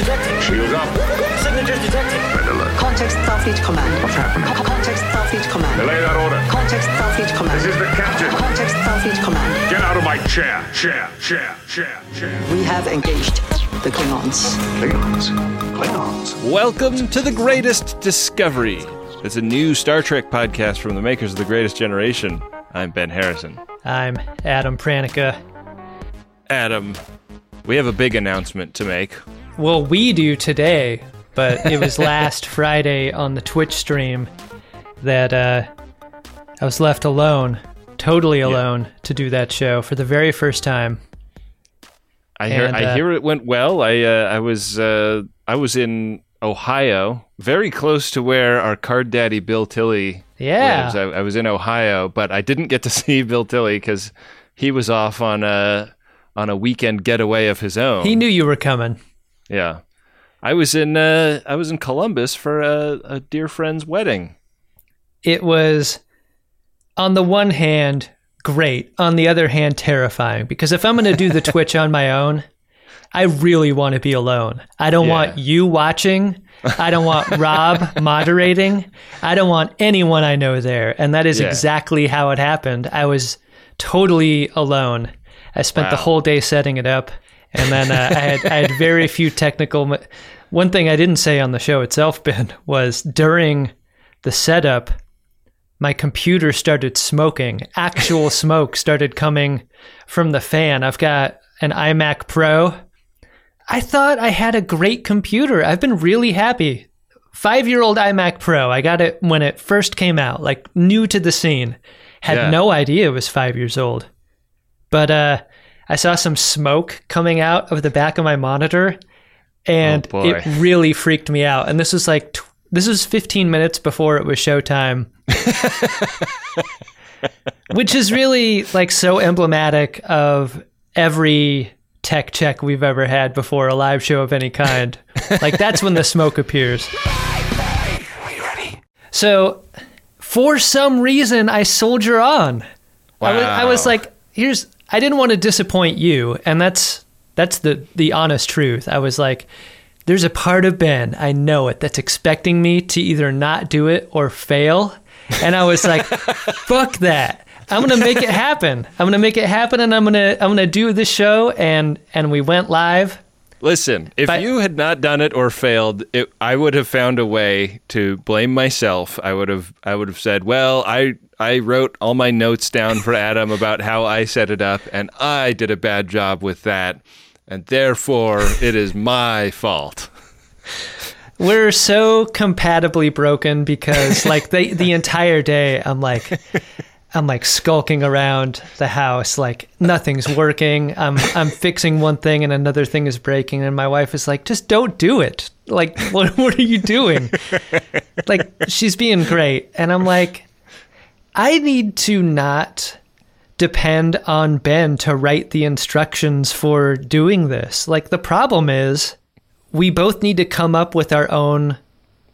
detected. Shields up. Signatures detected. Red alert. Context Starfleet Command. What's happening? Co- Context Starfleet Command. Delay that order. Context Starfleet Command. This is the captain. Context Starfleet Command. Get out of my chair. Chair, chair, chair, chair. We have engaged the Klingons. Klingons. Klingons. Welcome to The Greatest Discovery. It's a new Star Trek podcast from the makers of The Greatest Generation. I'm Ben Harrison. I'm Adam Pranica. Adam, we have a big announcement to make. Well, we do today, but it was last Friday on the Twitch stream that uh, I was left alone, totally alone, to do that show for the very first time. I hear And, I uh, hear it went well. I uh, I was uh, I was in Ohio, very close to where our card daddy Bill Tilley Yeah. lives. I, I was in Ohio, but I didn't get to see Bill Tilley because he was off on a on a weekend getaway of his own. He knew you were coming. Yeah, I was in uh, I was in Columbus for a, a dear friend's wedding. It was, on the one hand, great. On the other hand, terrifying. Because if I'm going to do the Twitch on my own, I really want to be alone. I don't Yeah. want you watching. I don't want Rob moderating. I don't want anyone I know there. And that is Yeah. exactly how it happened. I was totally alone. I spent the whole day setting it up, and then uh, I had I had very few technical. mo- One thing I didn't say on the show itself, Ben, was during the setup, my computer started smoking. Actual smoke started coming from the fan. I've got an iMac Pro. I thought I had a great computer. I've been really happy. Five year old iMac Pro. I got it when it first came out, like new to the scene. Had Yeah. no idea it was five years old. But uh, I saw some smoke coming out of the back of my monitor, and Oh, it really freaked me out. And this was like tw- this was 15 minutes before it was showtime, which is really like so emblematic of every tech check we've ever had before a live show of any kind. like that's when the smoke appears. So, for some reason, I soldier on. I was, I was like, here's. I didn't want to disappoint you, and that's that's the the honest truth. I was like, there's a part of Ben, I know it, that's expecting me to either not do it or fail, and I was like, fuck that. I'm gonna make it happen. I'm gonna make it happen, and I'm gonna I'm gonna do this show, and and we went live. Listen, if But- you had not done it or failed, it, I would have found a way to blame myself. I would have I would have said, "Well, I I wrote all my notes down for Adam about how I set it up and I did a bad job with that, and therefore it is my fault." We're so compatibly broken because like the the entire day I'm like I'm like skulking around the house like nothing's working. I'm I'm fixing one thing and another thing is breaking and my wife is like just don't do it. Like what what are you doing? like she's being great and I'm like I need to not depend on Ben to write the instructions for doing this. Like the problem is we both need to come up with our own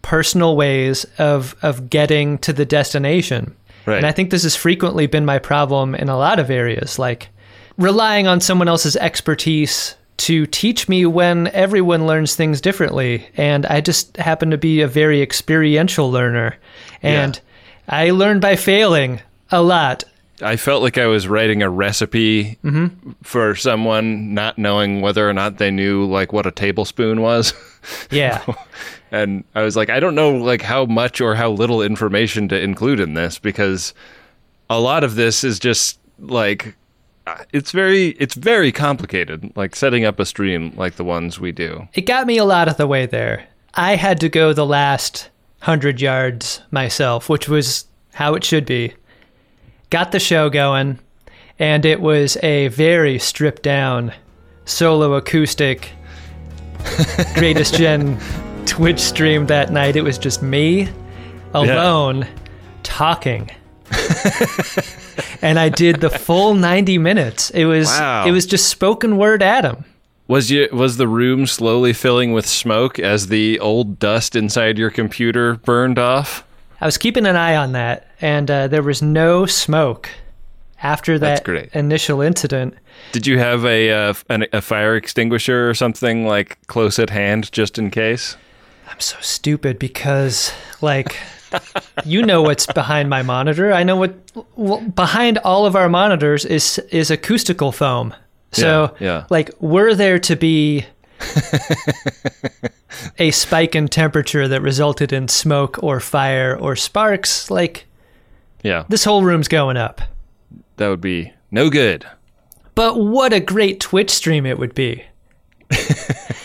personal ways of of getting to the destination. Right. And I think this has frequently been my problem in a lot of areas, like relying on someone else's expertise to teach me when everyone learns things differently. And I just happen to be a very experiential learner. And I learned by failing a lot. I felt like I was writing a recipe mm-hmm. for someone not knowing whether or not they knew like what a tablespoon was. Yeah. and I was like, I don't know like how much or how little information to include in this because a lot of this is just like it's very it's very complicated like setting up a stream like the ones we do. it got me a lot of the way there. I had to go the last hundred yards myself, which was how it should be. Got the show going, and it was a very stripped down solo acoustic greatest gen Twitch stream that night. It was just me alone talking. and I did the full 90 minutes. It was Wow. it was just spoken word Adam. Was you was the room slowly filling with smoke as the old dust inside your computer burned off? I was keeping an eye on that, and uh, there was no smoke. after that initial incident. Did you have a, uh, an, a fire extinguisher or something like close at hand just in case? I'm so stupid because, like, you know what's behind my monitor. I know what well, behind all of our monitors is is acoustical foam. So, Yeah, yeah. like, were there to be a spike in temperature that resulted in smoke or fire or sparks, like, Yeah, this whole room's going up. that would be no good. But what a great Twitch stream it would be.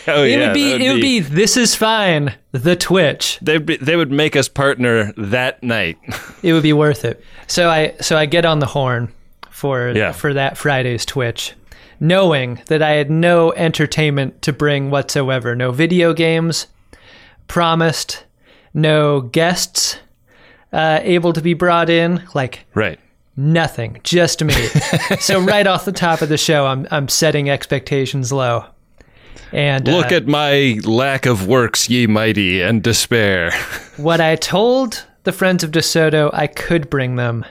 Oh It yeah, would be that it would be this is fine, the Twitch. They'd be, they would make us partner that night. It would be worth it. So I so I get on the horn for Yeah. for that Friday's Twitch, knowing that I had no entertainment to bring whatsoever, no video games promised, no guests uh, able to be brought in, like right. nothing, just me. so right off the top of the show, I'm I'm setting expectations low. And Look uh, at my lack of works, ye mighty, and despair. What I told the Friends of DeSoto I could bring them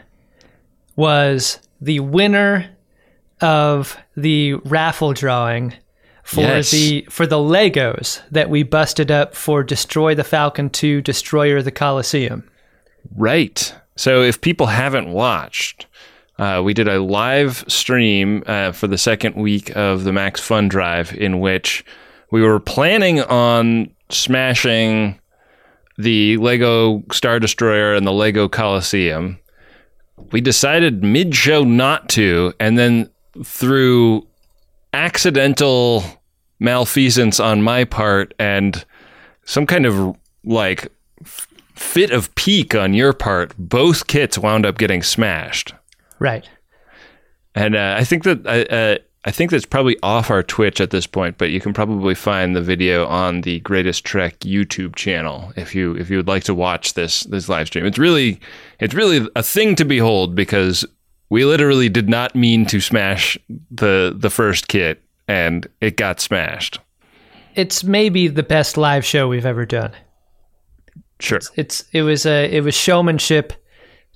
was the winner of the raffle drawing for Yes. the for the Legos that we busted up for Destroy the Falcon 2 Destroyer of the Coliseum. Right. So if people haven't watched, uh, we did a live stream uh, for the second week of the Max Fun Drive in which we were planning on smashing the Lego Star Destroyer and the Lego Coliseum. We decided mid show not to, and then through accidental malfeasance on my part and some kind of like fit of pique on your part, both kits wound up getting smashed. Right. And uh, I think that uh, uh, I think that's probably off our Twitch at this point, but you can probably find the video on the Greatest Trek YouTube channel if you if you would like to watch this this live stream. It's really it's really a thing to behold because we literally did not mean to smash the the first kit and it got smashed. It's maybe the best live show we've ever done. Sure. It's it was a it was showmanship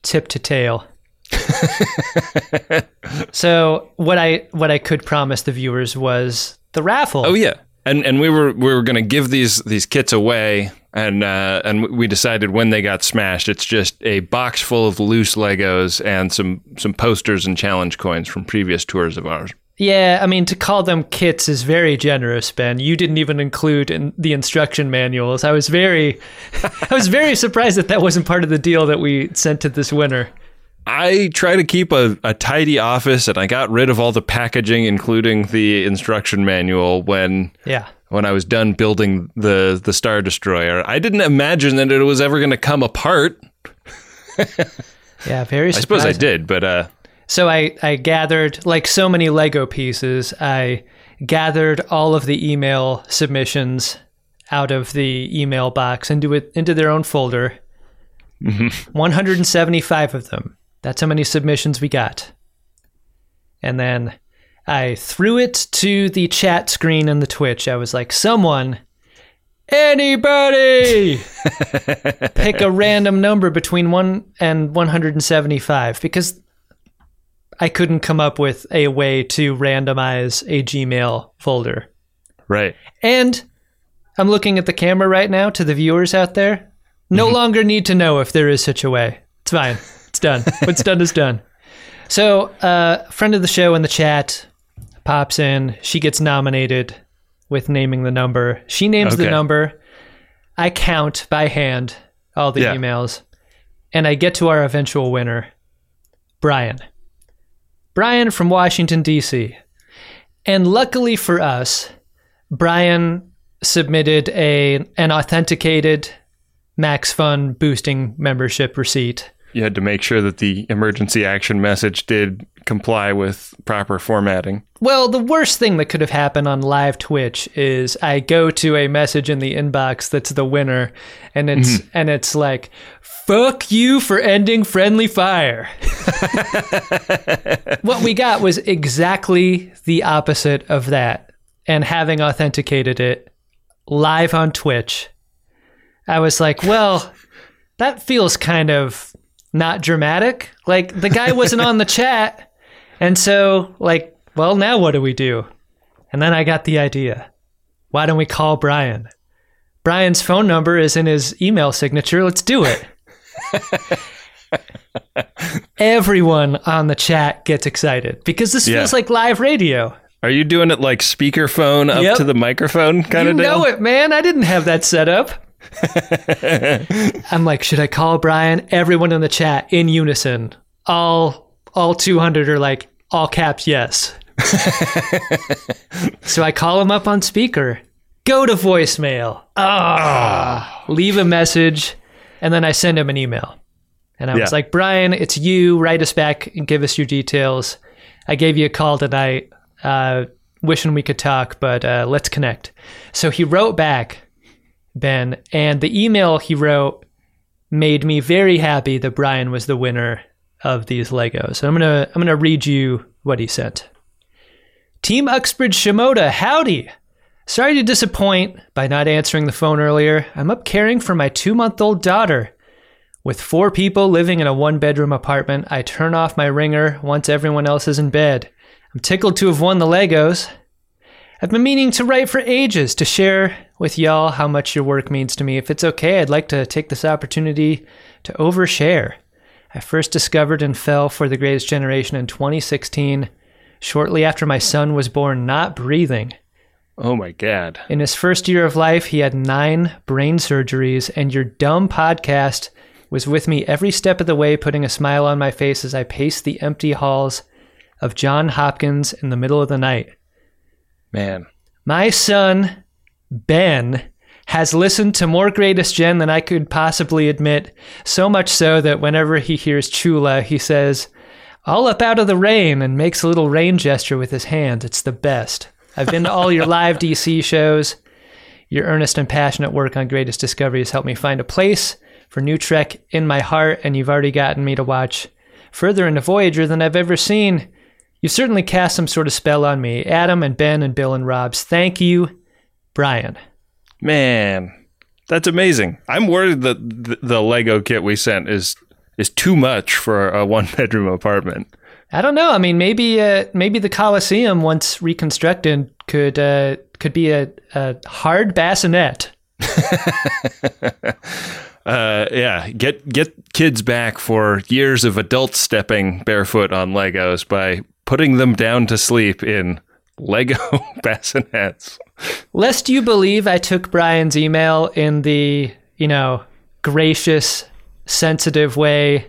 tip to tail. so what I what I could promise the viewers was the raffle. Oh yeah, and and we were we were going to give these these kits away, and uh, and we decided when they got smashed, it's just a box full of loose Legos and some some posters and challenge coins from previous tours of ours. Yeah, I mean to call them kits is very generous, Ben. You didn't even include in the instruction manuals. I was very I was very surprised that that wasn't part of the deal that we sent to this winner. I try to keep a, a tidy office, and I got rid of all the packaging, including the instruction manual, when Yeah. when I was done building the the Star Destroyer. I didn't imagine that it was ever going to come apart. Yeah, very I suppose I did, but uh, So I, I gathered, like so many Lego pieces, I gathered all of the email submissions out of the email box into it into their own folder. 175 of them. That's how many submissions we got. And then I threw it to the chat screen in the Twitch. I was like, someone, anybody, pick a random number between 1 and 175 because I couldn't come up with a way to randomize a Gmail folder. right. And I'm looking at the camera right now to the viewers out there. No mm-hmm. longer need to know if there is such a way. It's fine. It's done. What's done is done. So, uh, friend of the show in the chat pops in. She gets nominated with naming the number. She names the number. I count by hand all the Yeah. emails, and I get to our eventual winner, Brian. Brian from Washington, D.C. And luckily for us, Brian submitted a an authenticated Max Fun boosting membership receipt. You had to make sure that the emergency action message did comply with proper formatting. Well, the worst thing that could have happened on live Twitch is I go to a message in the inbox that's the winner and it's mm-hmm. and it's like fuck you for ending friendly fire. what we got was exactly the opposite of that. And having authenticated it live on Twitch, I was like, well, that feels kind of not dramatic. Like the guy wasn't on the chat. And so, like, well, now what do we do? And then I got the idea. Why don't we call Brian? Brian's phone number is in his email signature. Let's do it. Everyone on the chat gets excited because this Yeah. feels like live radio. Are you doing it like speakerphone up Yep. to the microphone kind you of deal? know it, man. I didn't have that set up. I'm like, should I call Brian? Everyone in the chat in unison. All all 200 are like all caps yes. so I call him up on speaker. Go to voicemail. Ah, leave a message and then I send him an email. And I was like, "Brian, it's you. Write us back and give us your details. I gave you a call tonight. Uh, wishing we could talk, but uh, let's connect." So he wrote back, Ben, and the email he wrote made me very happy that Brian was the winner of these Legos. So I'm gonna I'm gonna read you what he sent. Team Uxbridge Shimoda, howdy. Sorry to disappoint by not answering the phone earlier. I'm up caring for my two month old daughter. With four people living in a one bedroom apartment, I turn off my ringer once everyone else is in bed. I'm tickled to have won the Legos. I've been meaning to write for ages to share with y'all how much your work means to me. If it's okay, I'd like to take this opportunity to overshare. I first discovered and fell for The Greatest Generation in 2016, shortly after my son was born not breathing. Oh my god. In his first year of life, he had nine brain surgeries, and your dumb podcast was with me every step of the way, putting a smile on my face as I paced the empty halls of John Hopkins in the middle of the night. Man. My son, Ben, has listened to more Greatest Gen than I could possibly admit, so much so that whenever he hears Chula, he says, All up out of the rain, and makes a little rain gesture with his hand. It's the best. I've been to all your live DC shows. Your earnest and passionate work on Greatest Discovery has helped me find a place for New Trek in my heart, and you've already gotten me to watch further into Voyager than I've ever seen. You certainly cast some sort of spell on me. Adam and Ben and Bill and Robs, thank you, Brian. Man. That's amazing. I'm worried that the, the Lego kit we sent is is too much for a one bedroom apartment. I don't know. I mean, maybe uh, maybe the Coliseum, once reconstructed, could uh, could be a, a hard bassinet. Uh, yeah, get get kids back for years of adult stepping barefoot on Legos by putting them down to sleep in Lego bassinets. Lest you believe I took Brian's email in the you know gracious, sensitive way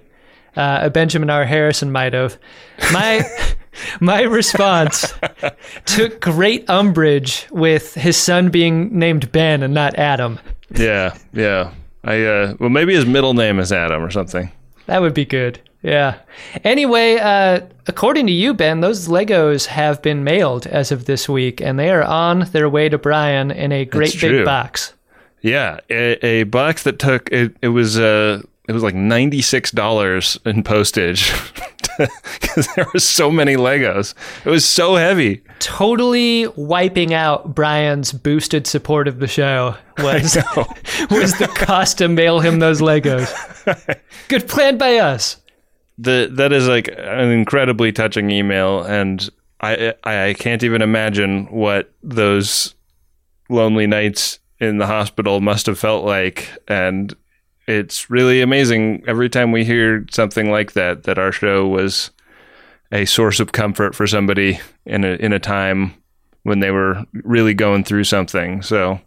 uh, a Benjamin R. Harrison might have. My my response took great umbrage with his son being named Ben and not Adam. Yeah, yeah. I uh, well, maybe his middle name is Adam or something. That would be good. Yeah. Anyway, uh, according to you, Ben, those Legos have been mailed as of this week, and they are on their way to Brian in a great That's big true. box. Yeah, a, a box that took it. It was uh, it was like ninety six dollars in postage because there were so many Legos. It was so heavy. Totally wiping out Brian's boosted support of the show was was the cost to mail him those Legos. Good plan by us. The that is like an incredibly touching email and I, I can't even imagine what those lonely nights in the hospital must have felt like and it's really amazing every time we hear something like that that our show was a source of comfort for somebody in a in a time when they were really going through something so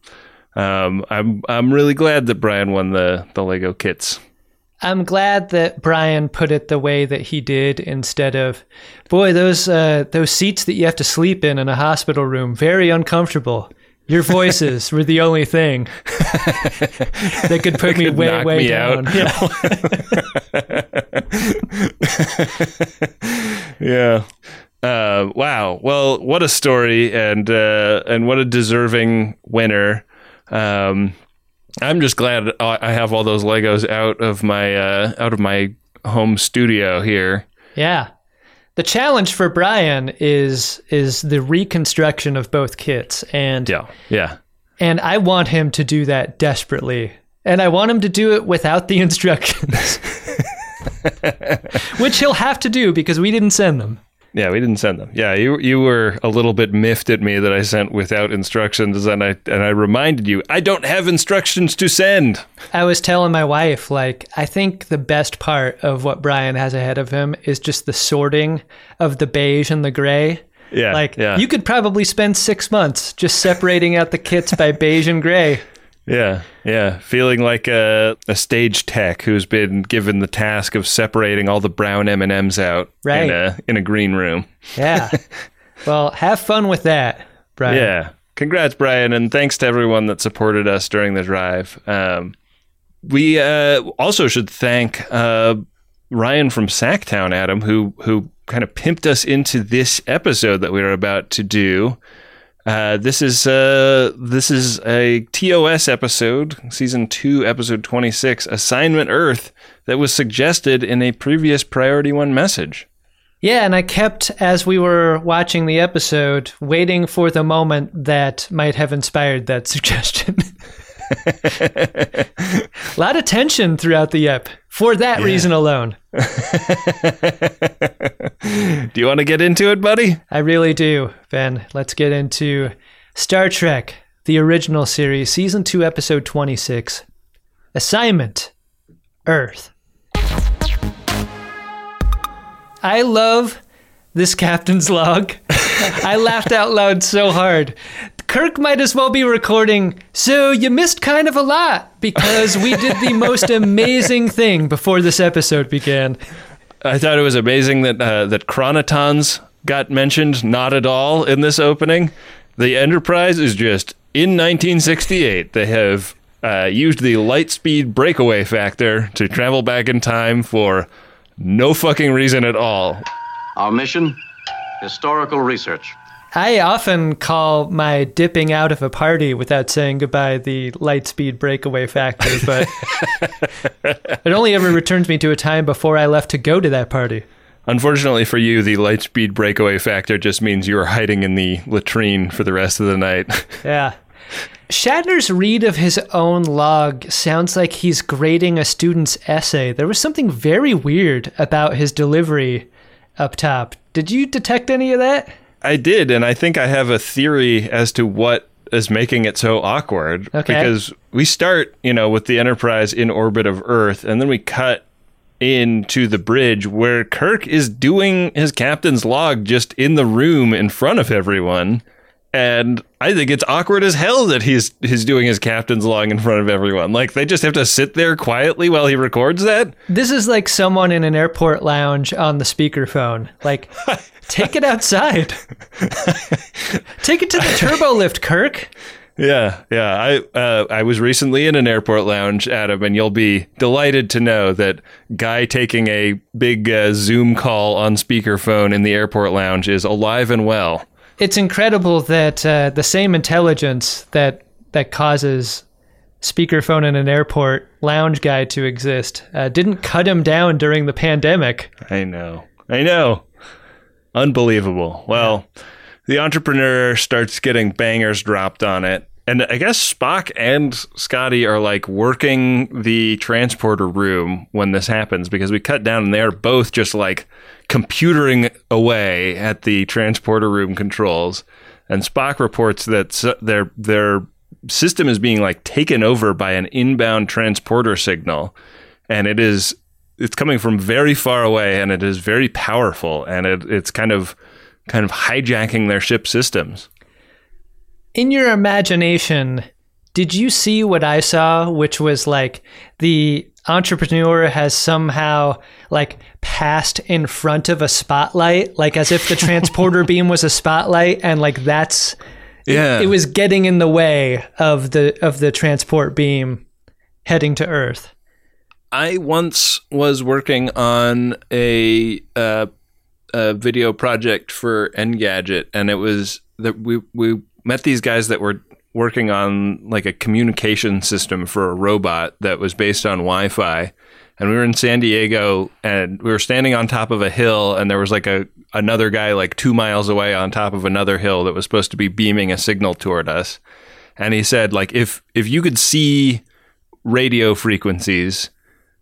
um, I'm I'm really glad that Brian won the the Lego kits. I'm glad that Brian put it the way that he did instead of, boy, those uh, those seats that you have to sleep in in a hospital room, very uncomfortable. Your voices were the only thing that could put me way, way me down. Yeah. Yeah. Uh, wow. Well, what a story, and uh, and what a deserving winner. Um, I'm just glad I have all those Legos out of my uh, out of my home studio here. yeah. The challenge for Brian is is the reconstruction of both kits, and Yeah. Yeah. and I want him to do that desperately, and I want him to do it without the instructions, which he'll have to do because we didn't send them. Yeah, we didn't send them. Yeah, you you were a little bit miffed at me that I sent without instructions, and I and I reminded you I don't have instructions to send. I was telling my wife, like, I think the best part of what Brian has ahead of him is just the sorting of the beige and the gray. Yeah, Like, yeah. you could probably spend six months just separating out the kits by beige and gray. Yeah, yeah, feeling like a, a stage tech who's been given the task of separating all the brown M and M's out Right. in a in a green room. Yeah. well, have fun with that, Brian. Yeah. Congrats, Brian, and thanks to everyone that supported us during the drive. Um, we uh, also should thank uh, Ryan from Sactown, Adam, who who kind of pimped us into this episode that we are about to do. Uh, this is uh, this is a TOS episode, season two, episode twenty six, assignment Earth, that was suggested in a previous Priority One message. Yeah, and I kept, as we were watching the episode, waiting for the moment that might have inspired that suggestion. A lot of tension throughout the ep for that reason alone. Do you want to get into it, buddy? I really do, Ben. Let's get into Star Trek, the original series, season 2, episode 26. Assignment Earth. I love this captain's log. I laughed out loud so hard. Kirk might as well be recording. So you missed kind of a lot because we did the most amazing thing before this episode began. I thought it was amazing that uh, that chronotons got mentioned not at all in this opening. The Enterprise is just in 1968. They have uh, used the light speed breakaway factor to travel back in time for no fucking reason at all. Our mission historical research. I often call my dipping out of a party without saying goodbye the light speed breakaway factor, but it only ever returns me to a time before I left to go to that party. Unfortunately for you, the light speed breakaway factor just means you are hiding in the latrine for the rest of the night. Yeah. Shatner's read of his own log sounds like he's grading a student's essay. There was something very weird about his delivery up top. Did you detect any of that? I did, and I think I have a theory as to what is making it so awkward. Okay. Because we start, you know, with the Enterprise in orbit of Earth, and then we cut into the bridge where Kirk is doing his captain's log just in the room in front of everyone. And I think it's awkward as hell that he's he's doing his captain's log in front of everyone. Like they just have to sit there quietly while he records that. This is like someone in an airport lounge on the speakerphone. Like, take it outside. take it to the turbo lift, Kirk. Yeah, yeah. I uh, I was recently in an airport lounge, Adam, and you'll be delighted to know that guy taking a big uh, Zoom call on speakerphone in the airport lounge is alive and well. It's incredible that uh, the same intelligence that that causes speakerphone in an airport lounge guy to exist uh, didn't cut him down during the pandemic. I know, I know. Unbelievable. Well, the entrepreneur starts getting bangers dropped on it. And I guess Spock and Scotty are like working the transporter room when this happens because we cut down and they're both just like computering away at the transporter room controls. And Spock reports that their their system is being like taken over by an inbound transporter signal, and it is it's coming from very far away, and it is very powerful, and it, it's kind of kind of hijacking their ship systems. In your imagination, did you see what I saw, which was like the entrepreneur has somehow like passed in front of a spotlight, like as if the transporter beam was a spotlight, and like that's Yeah, it was getting in the way of the of the transport beam heading to Earth. I once was working on a, uh, a video project for Engadget, and it was that we we met these guys that were working on like a communication system for a robot that was based on Wi-Fi. And we were in San Diego, and we were standing on top of a hill, and there was like a another guy like two miles away on top of another hill that was supposed to be beaming a signal toward us. And he said, like, if if you could see radio frequencies,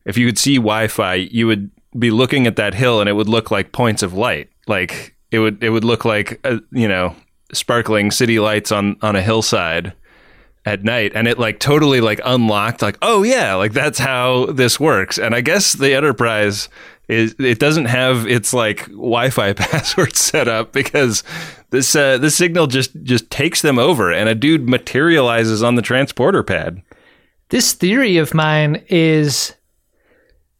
if you could see Wi-Fi, you would be looking at that hill and it would look like points of light. Like it would it would look like uh, you know sparkling city lights on on a hillside at night. And it like totally like unlocked like oh yeah like that's how this works. And i guess the enterprise is it doesn't have its like wi-fi password set up because this uh, this signal just just takes them over and a dude materializes on the transporter pad. This theory of mine is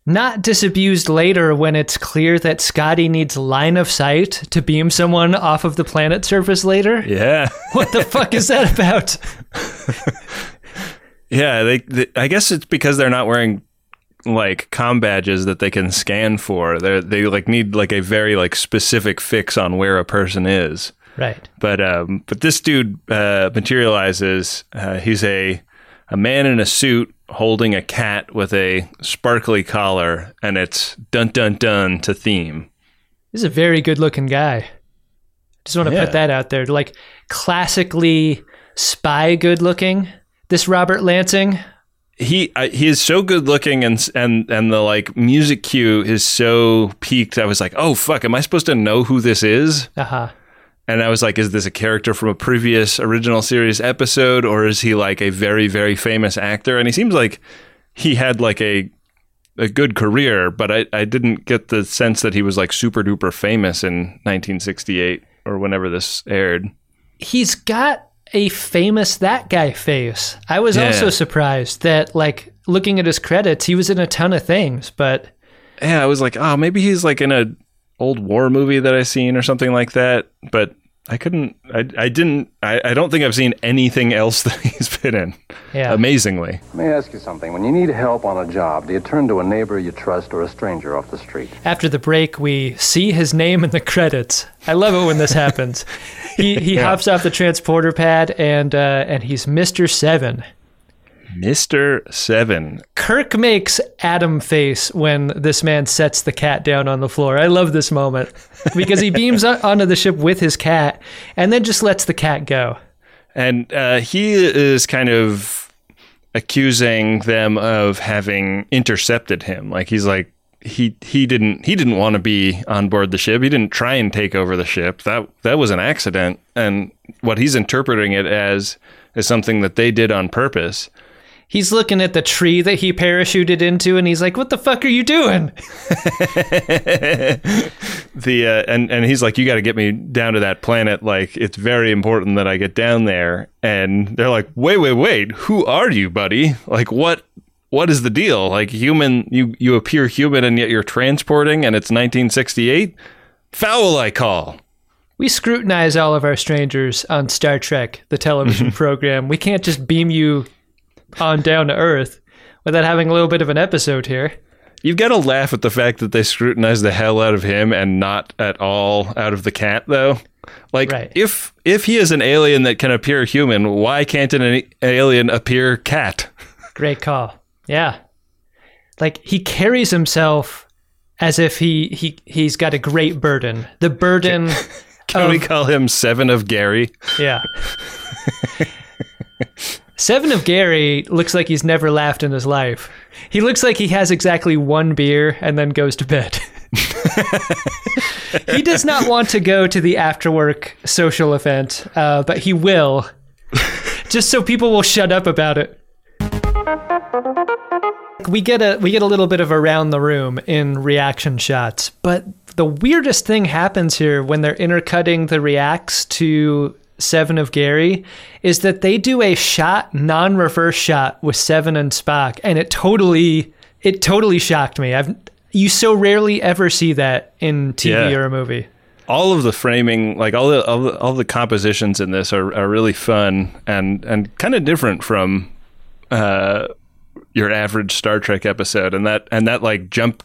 not disabused later when it's clear that Scotty needs line of sight to beam someone off of the planet surface later. yeah What the fuck is that about? Yeah, they, they. I guess it's because they're not wearing like com badges that they can scan for. They they like need like a very like specific fix on where a person is. Right. But um, but this dude uh, materializes. Uh, he's a a man in a suit holding a cat with a sparkly collar, and it's dun dun dun to theme. He's a very good looking guy. Just want to Yeah. put that out there. Like classically spy good looking. This Robert Lansing. he I, he is so good looking and and and the like music cue is so peaked. I was like, oh fuck, am I supposed to know who this is? Uh huh. And I was like, is this a character from a previous original series episode, or is he like a very very famous actor? And he seems like he had like a a good career, but I I didn't get the sense that he was like super duper famous in 1968 or whenever this aired. He's got a famous that guy face. I was Yeah. also surprised that, like, looking at his credits, he was in a ton of things, but yeah, I was like, oh, maybe he's like in a old war movie that I seen or something like that. But I couldn't. I, I didn't. I, I don't think I've seen anything else that he's been in. yeah. Amazingly, Let me ask you something. When you need help on a job, do you turn to a neighbor you trust or a stranger off the street? After the break, we see his name in the credits. I love it when this happens. He he hops off the transporter pad and uh, and he's Mister Seven. Mister Seven. Kirk makes Adam face when this man sets the cat down on the floor. I love this moment because he beams onto the ship with his cat and then just lets the cat go. And uh, he is kind of accusing them of having intercepted him. Like he's like he he didn't he didn't want to be on board the ship. He didn't try and take over the ship. That that was an accident. And what he's interpreting it as is something that they did on purpose. He's looking at the tree that he parachuted into and he's like, "What the fuck are you doing?" the uh, and and he's like, you got to get me down to that planet. Like it's very important that I get down there. And they're like, wait, wait, wait, who are you, buddy? Like what? What is the deal? Like human, you you appear human and yet you're transporting, and it's 1968. Foul, I call. We scrutinize all of our strangers on Star Trek, the television program. We can't just beam you on down to Earth without having a little bit of an episode here. You've got to laugh at the fact that they scrutinize the hell out of him and not at all out of the cat, though. Like, Right. if if he is an alien that can appear human, why can't an alien appear cat? Great call. Yeah. Like he carries himself as if he he he's got a great burden. The burden Can we of- call him Seven of Gary? yeah. Seven of Gary looks like he's never laughed in his life. He looks like he has exactly one beer and then goes to bed. he does not want to go to the after work social event, uh, but he will, just so people will shut up about it. We get a we get a little bit of around the room in reaction shots, but the weirdest thing happens here when they're intercutting the reacts to Seven of Gary is that they do a shot non-reverse shot with Seven and Spock, and it totally it totally shocked me. I've you so rarely ever see that in TV Yeah. or a movie. all of the framing, like all the all the, all the compositions in this are, are really fun and and kind of different from uh, your average Star Trek episode, and that and that like jump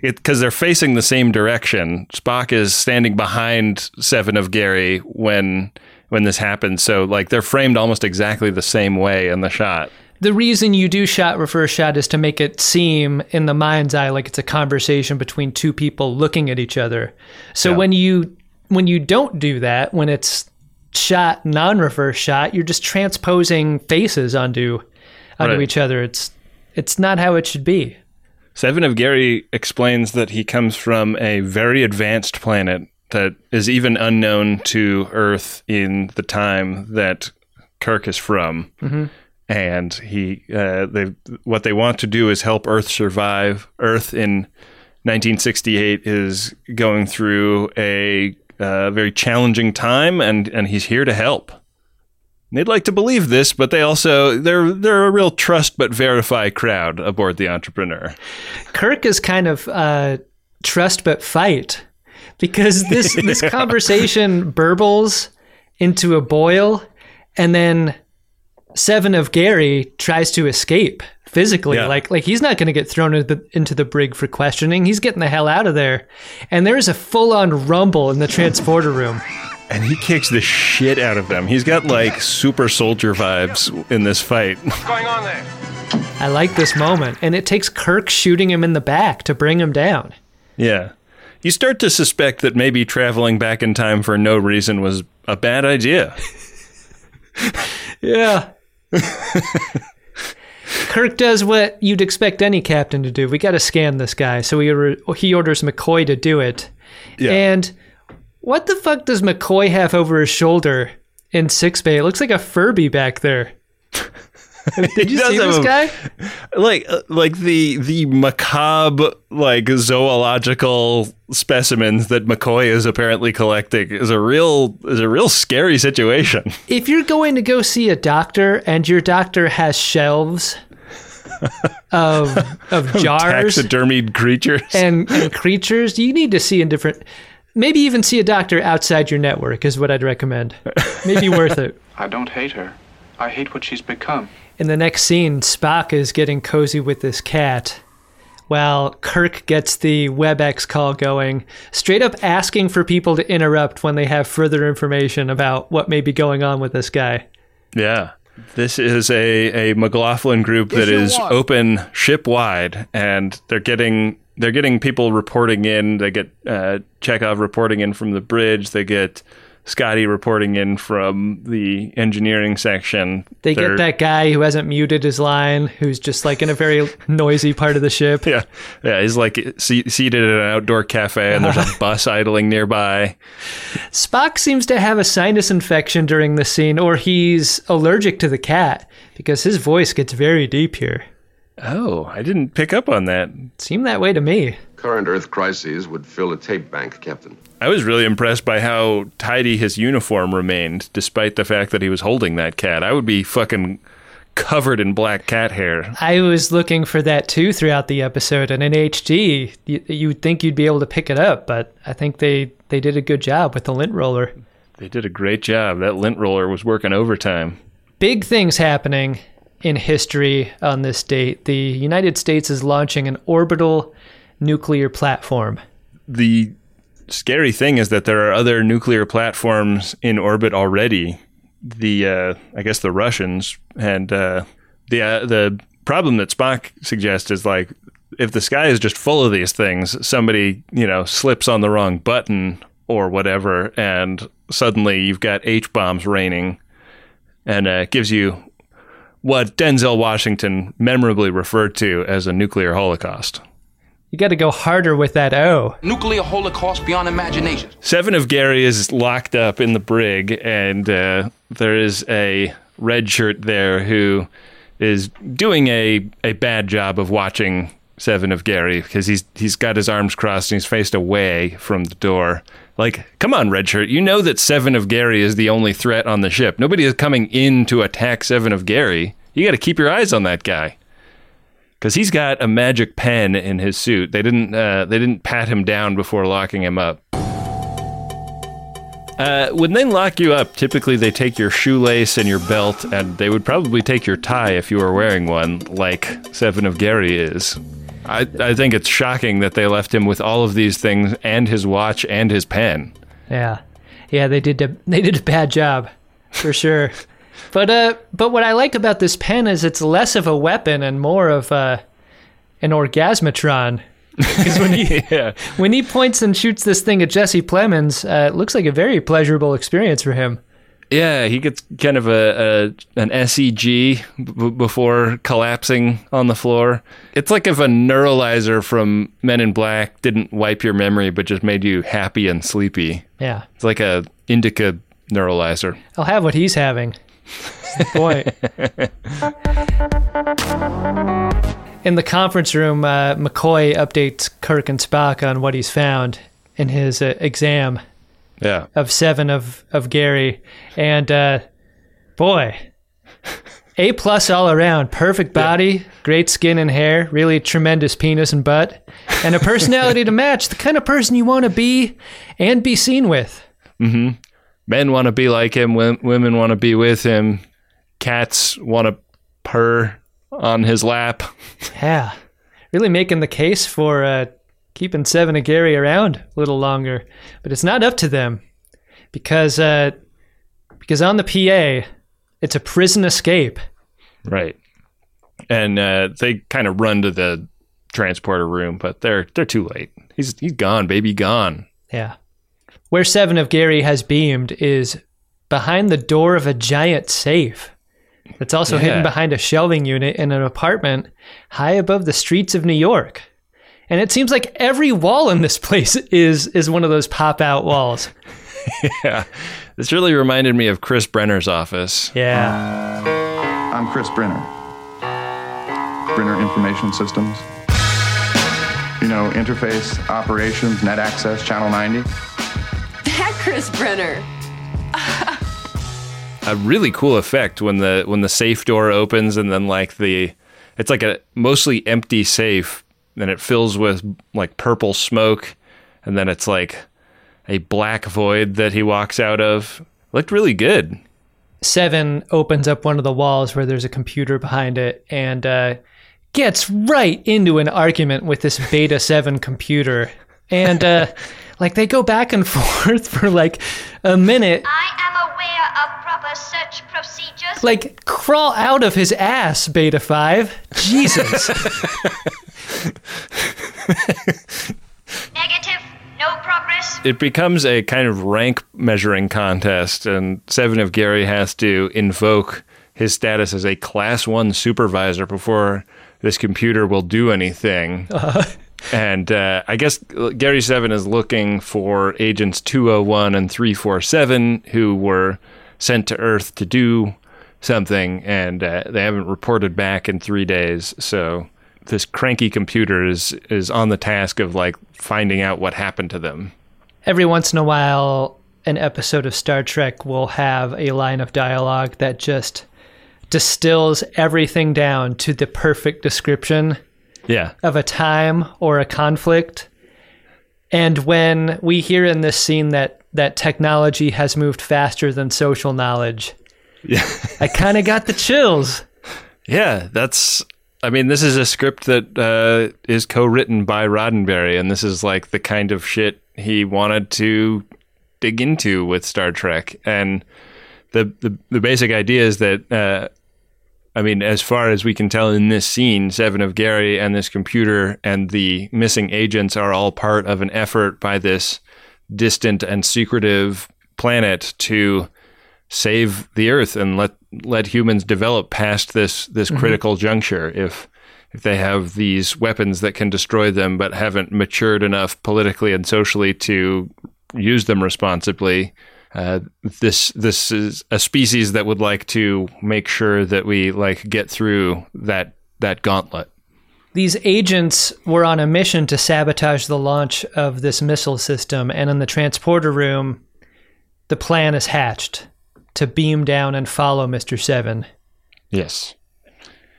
it because they're facing the same direction. Spock is standing behind Seven of Gary when when this happens, so like they're framed almost exactly the same way in the shot. The reason you do shot reverse shot is to make it seem in the mind's eye like it's a conversation between two people looking at each other. So Yeah. when you when you don't do that, when it's shot non-reverse shot, you're just transposing faces onto onto Right. each other. It's it's not how it should be. Seven of Gary explains that he comes from a very advanced planet that is even unknown to Earth in the time that Kirk is from. And he, uh, they, what they want to do is help Earth survive. Earth in 1968 is going through a uh, very challenging time, and and he's here to help. They'd like to believe this, but they also they're they're a real trust but verify crowd aboard the Entrepreneur. Kirk is kind of uh, trust but fight because this this conversation burbles into a boil, and then Seven of Gary tries to escape physically. Yeah. Like like he's not going to get thrown into the, into the brig for questioning. He's getting the hell out of there, and there is a full on rumble in the transporter room. And he kicks the shit out of them. He's got like super soldier vibes in this fight. What's going on there? I like this moment, and it takes Kirk shooting him in the back to bring him down. yeah. You start to suspect that maybe traveling back in time for no reason was a bad idea. Yeah. Kirk does what you'd expect any captain to do. We got to scan this guy, so he order, he orders McCoy to do it. Yeah. And what the fuck does McCoy have over his shoulder in sick bay? It looks like a Furby back there. Did you does see have this a- guy? like uh, like the the macabre like zoological specimens that McCoy is apparently collecting is a real is a real scary situation. If you're going to go see a doctor and your doctor has shelves of of jars Taxidermied creatures. and, and creatures, you need to see in different. Maybe even see a doctor outside your network is what I'd recommend. Maybe worth it. I don't hate her. I hate what she's become. In the next scene, Spock is getting cozy with this cat, while Kirk gets the WebEx call going, straight up asking for people to interrupt when they have further information about what may be going on with this guy. Yeah. This is a, a McLaughlin group that is open ship wide and they're getting they're getting people reporting in. They get uh, Chekhov reporting in from the bridge. They get Scotty reporting in from the engineering section. They They're- get that guy who hasn't muted his line, who's just like in a very noisy part of the ship. Yeah, yeah. He's like se- seated at an outdoor cafe, and there's a bus idling nearby. Spock seems to have a sinus infection during the scene, or he's allergic to the cat because his voice gets very deep here. Oh, I didn't pick up on that. Seemed that way to me. Current Earth crises would fill a tape bank, Captain. I was really impressed by how tidy his uniform remained, despite the fact that he was holding that cat. I would be fucking covered in black cat hair. I was looking for that too throughout the episode, and in HD, you, you'd think you'd be able to pick it up, but I think they, they did a good job with the lint roller. They did a great job. That lint roller was working overtime. Big things happening in history on this date. The United States is launching an orbital nuclear platform. The scary thing is that there are other nuclear platforms in orbit already. The uh, I guess the Russians and uh, the uh, the problem that Spock suggests is like if the sky is just full of these things, somebody you know slips on the wrong button or whatever, and suddenly you've got H bombs raining, and uh, it gives you what Denzel Washington memorably referred to as a nuclear holocaust. You got to go harder with that O. Nuclear holocaust beyond imagination. Seven of Gary is locked up in the brig, and uh, there is a red shirt there who is doing a, a bad job of watching Seven of Gary because he's he's got his arms crossed and he's faced away from the door. Like, come on, red shirt, you know that Seven of Gary is the only threat on the ship. Nobody is coming in to attack Seven of Gary. You got to keep your eyes on that guy because he's got a magic pen in his suit. They didn't uh, they didn't pat him down before locking him up. Uh, when they lock you up, typically they take your shoelace and your belt, and they would probably take your tie if you were wearing one, like Seven of Gary is. I, I think it's shocking that they left him with all of these things and his watch and his pen. Yeah, yeah, they did. A, they did a bad job, for sure. but uh, but what I like about this pen is it's less of a weapon and more of uh, an orgasmatron. Because when he Yeah. when he points and shoots this thing at Jesse Plemons, uh, it looks like a very pleasurable experience for him. Yeah, he gets kind of a, a an SEG b- before collapsing on the floor. It's like if a neuralizer from Men in Black didn't wipe your memory, but just made you happy and sleepy. Yeah. It's like a indica neuralizer. I'll have what he's having. That's the point. In the conference room, uh, McCoy updates Kirk and Spock on what he's found in his uh, exam Yeah. of seven of, of Gary. And uh, boy, A plus all around. Perfect body, great skin and hair, really tremendous penis and butt, and a personality to match the kind of person you want to be and be seen with. Men want to be like him. wom- Women want to be with him. Cats want to purr on his lap. Yeah, really making the case for uh, keeping Seven and Gary around a little longer, but it's not up to them because uh, because on the PA, it's a prison escape. Right. And uh, they kind of run to the transporter room, but they're they're too late. He's he's gone, baby, gone. Yeah, where Seven of Gary has beamed is behind the door of a giant safe. That's also Yeah. hidden behind a shelving unit in an apartment high above the streets of New York. And it seems like every wall in this place is is one of those pop out walls. Yeah. This really reminded me of Chris Brenner's office. Yeah. Uh, I'm Chris Brenner. Brenner Information Systems. You know, interface, operations, net access, channel 90. That Chris Brenner. A really cool effect when the when the safe door opens and then like the it's like a mostly empty safe and it fills with like purple smoke and then it's like a black void that he walks out of. Looked really good. Seven opens up one of the walls where there's a computer behind it and uh, gets right into an argument with this Beta 7 computer. And uh, like they go back and forth for like a minute. I am aware of proper search procedures. Like, crawl out of his ass, Beta 5. Jesus. Negative. No progress. it becomes a kind of rank measuring contest, and Seven of Gary has to invoke his status as a class one supervisor before this computer will do anything. Uh-huh. And uh, I guess Gary Seven is looking for agents 201 and 347 who were sent to Earth to do something, and uh, they haven't reported back in three days. So this cranky computer is is on the task of like finding out what happened to them. Every once in a while, an episode of Star Trek will have a line of dialogue that just distills everything down to the perfect description Yeah. of a time or a conflict. And when we hear in this scene that that technology has moved faster than social knowledge, Yeah. I kind of got the chills. Yeah, that's. I mean, this is a script that uh, is co-written by Roddenberry, and this is like the kind of shit he wanted to dig into with Star Trek. And the the, the basic idea is that, uh, I mean, as far as we can tell in this scene, Seven of Gary and this computer and the missing agents are all part of an effort by this distant and secretive planet to save the earth and let let humans develop past this this Mhm. critical juncture if if they have these weapons that can destroy them but haven't matured enough politically and socially to use them responsibly uh, this this is a species that would like to make sure that we like get through that that gauntlet These agents were on a mission to sabotage the launch of this missile system, and in the transporter room, the plan is hatched to beam down and follow Mr. Seven. Yes.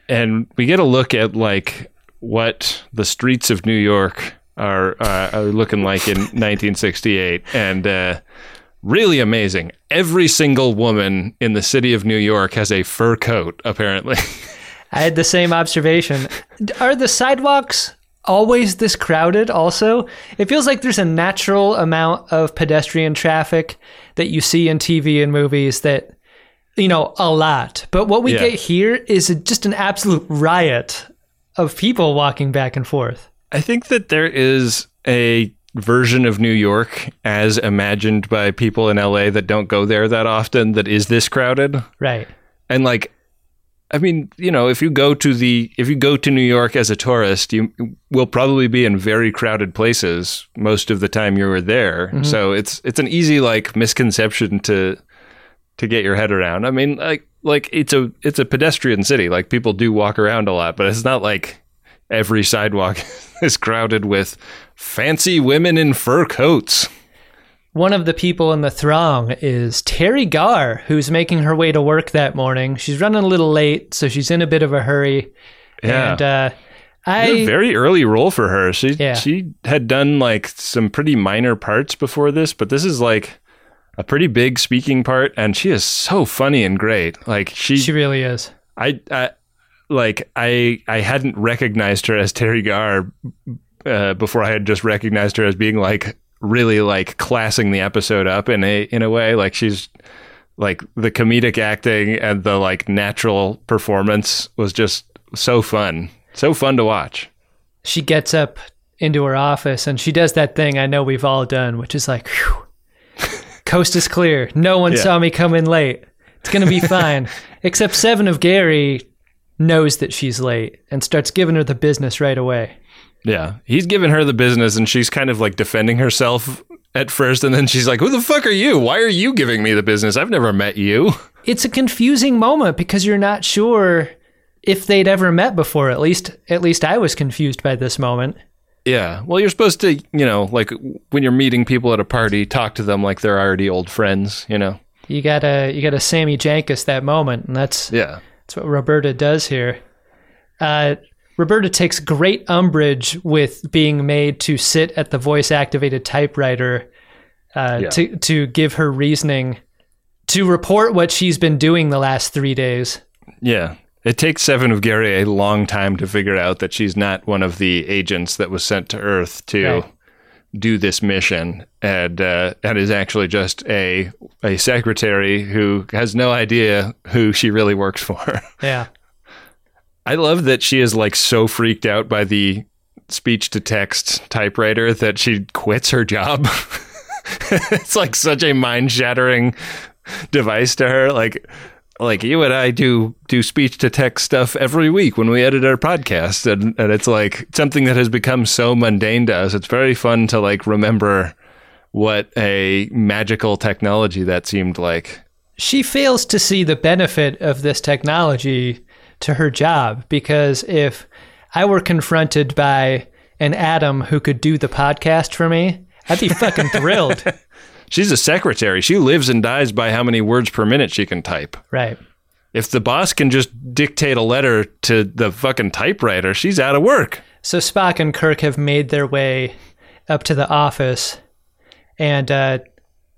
And we get a look at like what the streets of New York are uh, are looking like in 1968 and uh, really amazing. Every single woman in the city of New York has a fur coat apparently. I had the same observation. Are the sidewalks always this crowded also? It feels like there's a natural amount of pedestrian traffic that you see in TV and movies that, you know, a lot. But what we Yeah. get here is just an absolute riot of people walking back and forth. I think that there is a version of New York as imagined by people in LA that don't go there that often that is this crowded. Right. And like I mean, you know, if you go to the if you go to New York as a tourist, you will probably be in very crowded places most of the time you were there. Mhm. So it's it's an easy like misconception to to get your head around. I mean, like like it's a it's a pedestrian city. Like people do walk around a lot, but it's not like every sidewalk is crowded with fancy women in fur coats. One of the people in the throng is Teri Garr, who's making her way to work that morning. She's running a little late, so she's in a bit of a hurry. Yeah. And uh, I a very early role for her. She Yeah. she had done like some pretty minor parts before this, but this is like a pretty big speaking part, and she is so funny and great. Like she she really is. I, I like I I hadn't recognized her as Teri Garr uh, before I had just recognized her as being like really like classing the episode up in a in a way like she's like the comedic acting and the like natural performance was just so fun so fun to watch She gets up into her office and she does that thing I know we've all done, which is like, whew, coast is clear. No one Yeah. saw me come in late. It's going to be fine. Except Seven of Gary knows that she's late and starts giving her the business right away. yeah he's giving her the business and she's kind of like defending herself at first and then she's like who the fuck are you why are you giving me the business I've never met you It's a confusing moment because you're not sure if they'd ever met before. At least, at least I was confused by this moment. Yeah. Well, you're supposed to, you know, like when you're meeting people at a party, talk to them like they're already old friends, you know? You gotta, you gotta Sammy Jankis that moment, and that's Yeah. That's what Roberta does here. Uh, Roberta takes great umbrage with being made to sit at the voice activated typewriter uh, Yeah. to to give her reasoning to report what she's been doing the last three days. Yeah. It takes Seven of Gary a long time to figure out that she's not one of the agents that was sent to Earth to Right. Do this mission, and uh, and is actually just a a secretary who has no idea who she really works for. Yeah, I love that she is like so freaked out by the speech to text typewriter that she quits her job. it's like such a mind shattering device to her. Like, like you and I do do speech to text stuff every week when we edit our podcast, and and it's like something that has become so mundane to us. It's very fun to like remember what a magical technology that seemed like. she fails to see the benefit of this technology to her job because if I were confronted by an Adam who could do the podcast for me, I'd be fucking thrilled. She's a secretary. She lives and dies by how many words per minute she can type. Right. If the boss can just dictate a letter to the fucking typewriter, she's out of work. So Spock and Kirk have made their way up to the office and uh,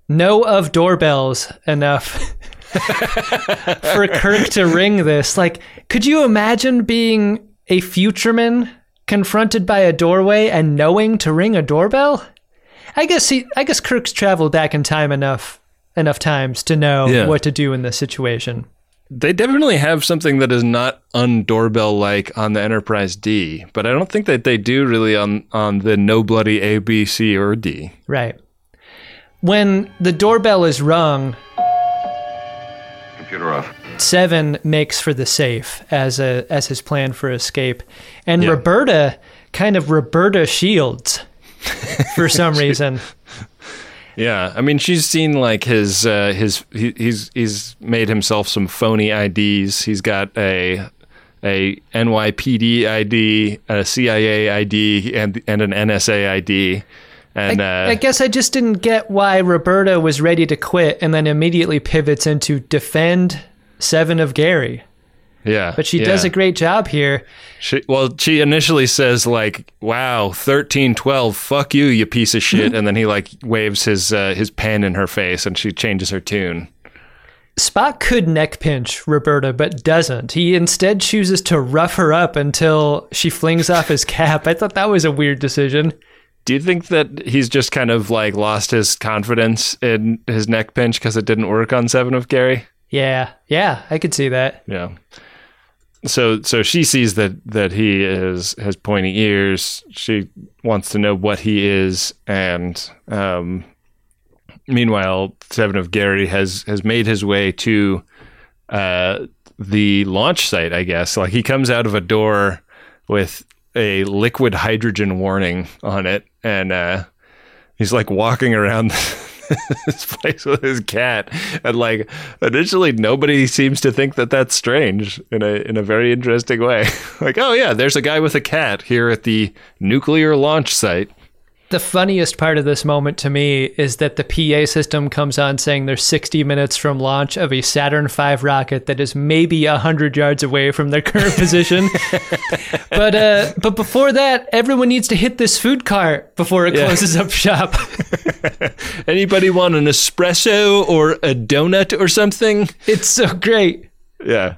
know of doorbells enough for Kirk to ring this. Like, could you imagine being a futureman confronted by a doorway and knowing to ring a doorbell? I guess he, I guess Kirk's traveled back in time enough enough times to know Yeah. what to do in this situation. They definitely have something that is not undoorbell like on the Enterprise D, but I don't think that they do really on on the no bloody A, B, C, or D. Right. When the doorbell is rung, Computer off. Seven makes for the safe as a as his plan for escape, and Yeah. Roberta kind of Roberta Shields for some reason. Yeah, I mean she's seen like his uh, his he, he's he's made himself some phony IDs. He's got a a NYPD ID, a CIA ID, and and an NSA ID. And I, uh, I guess I just didn't get why Roberta was ready to quit and then immediately pivots into defend Seven of Gary. Yeah, But she does a great job here. She, well, she initially says like, "Wow, thirteen twelve, fuck you, you piece of shit," and then he like waves his uh, his pen in her face, and she changes her tune. Spock could neck pinch Roberta, but doesn't. He instead chooses to rough her up until she flings off his cap. I thought that was a weird decision. Do you think that he's just kind of like lost his confidence in his neck pinch because it didn't work on Seven of Gary? Yeah, yeah, I could see that. Yeah. So so she sees that that he is has pointy ears. She wants to know what he is, and um, meanwhile, Seven of Gary has has made his way to uh, the launch site. I guess like he comes out of a door with a liquid hydrogen warning on it, and uh, he's like walking around this place with his cat, and like initially nobody seems to think that that's strange in a in a very interesting way. like, oh yeah, there's a guy with a cat here at the nuclear launch site. The funniest part of this moment to me is that the PA system comes on saying they're 60 minutes from launch of a Saturn V rocket that is maybe 100 yards away from their current position. but uh, but before that, everyone needs to hit this food cart before it Yeah. closes up shop. Anybody want an espresso or a donut or something? it's so great. Yeah.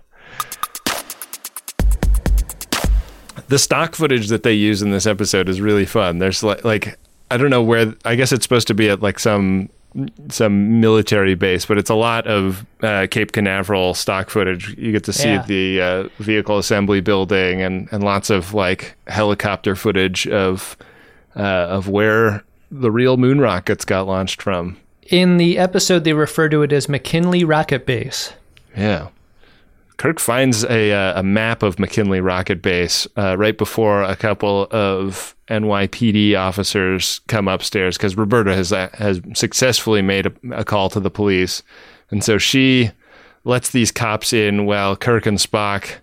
The stock footage that they use in this episode is really fun. There's like, like I don't know where. I guess it's supposed to be at like some some military base, but it's a lot of uh, Cape Canaveral stock footage. You get to see Yeah. the uh, vehicle assembly building and and lots of like helicopter footage of uh, of where the real moon rockets got launched from. In the episode, they refer to it as McKinley Rocket Base. Yeah. Kirk finds a, uh, a map of McKinley Rocket Base uh, right before a couple of NYPD officers come upstairs because Roberta has uh, has successfully made a, a call to the police, and so she lets these cops in while Kirk and Spock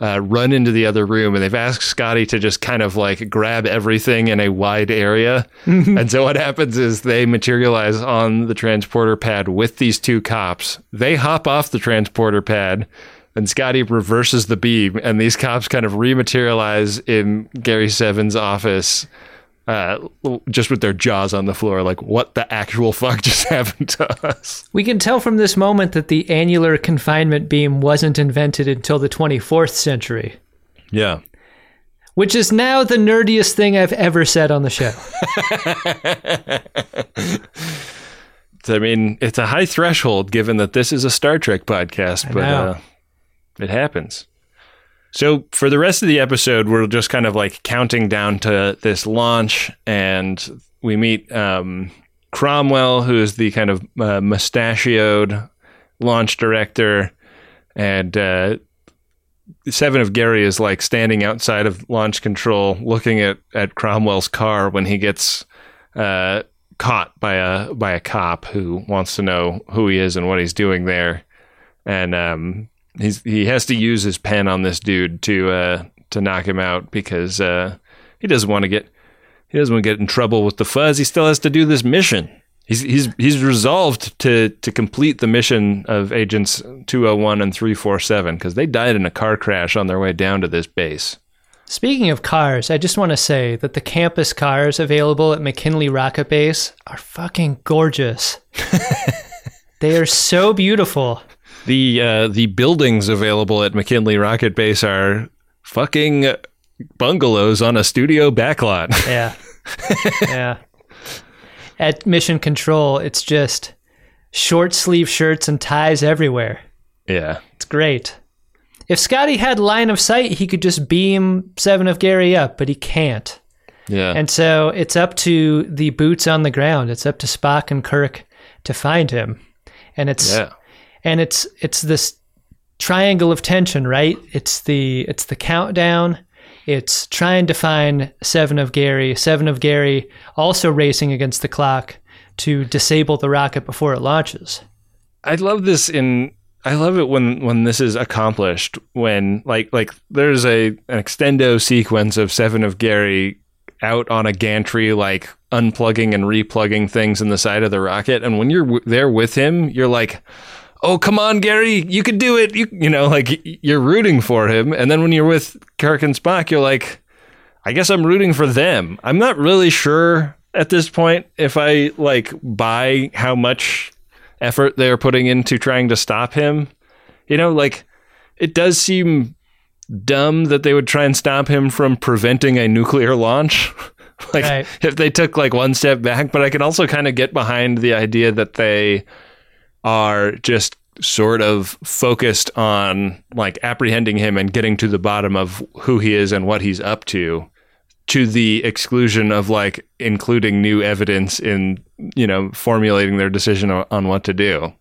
uh, run into the other room, and they've asked Scotty to just kind of like grab everything in a wide area. and so what happens is they materialize on the transporter pad with these two cops. They hop off the transporter pad. And Scotty reverses the beam, and these cops kind of rematerialize in Gary Seven's office, uh, just with their jaws on the floor. Like, what the actual fuck just happened to us? We can tell from this moment that the annular confinement beam wasn't invented until the 24th century, Yeah. which is now the nerdiest thing I've ever said on the show. I mean, it's a high threshold given that this is a Star Trek podcast, but know. uh, it happens. So for the rest of the episode, we're just kind of like counting down to this launch, and we meet um, Cromwell, who is the kind of uh, mustachioed launch director, and uh, Seven of Gary is like standing outside of launch control, looking at at Cromwell's car when he gets uh, caught by a by a cop who wants to know who he is and what he's doing there, and um, he's he has to use his pen on this dude to uh, to knock him out because uh, he doesn't want to get he doesn't want to get in trouble with the fuzz. He still has to do this mission. He's he's he's resolved to to complete the mission of agents 201 and 347 because they died in a car crash on their way down to this base. Speaking of cars, I just want to say that the campus cars available at McKinley Rocket Base are fucking gorgeous. they are so beautiful. The uh, the buildings available at McKinley Rocket Base are fucking bungalows on a studio backlot. Yeah. yeah. At Mission Control, it's just short sleeve shirts and ties everywhere. yeah. It's great. If Scotty had line of sight, he could just beam Seven of Gary up, but he can't. Yeah. And so it's up to the boots on the ground. It's up to Spock and Kirk to find him. And it's yeah. And it's it's this triangle of tension, right? It's the it's the countdown. It's trying to find Seven of Gary. Seven of Gary also racing against the clock to disable the rocket before it launches. I love this in I love it when when this is accomplished when like like there's a an extendo sequence of Seven of Gary out on a gantry like unplugging and replugging things in the side of the rocket and when you're w- there with him you're like oh come on Gary you can do it you you know like you're rooting for him and then when you're with Kirk and Spock you're like I guess I'm rooting for them I'm not really sure at this point if I like buy how much effort they're putting into trying to stop him. You know, like it does seem dumb that they would try and stop him from preventing a nuclear launch. like Right. if they took like one step back, but I can also kind of get behind the idea that they are just sort of focused on like apprehending him and getting to the bottom of who he is and what he's up to to the exclusion of like including new evidence in you know formulating their decision on, what to do.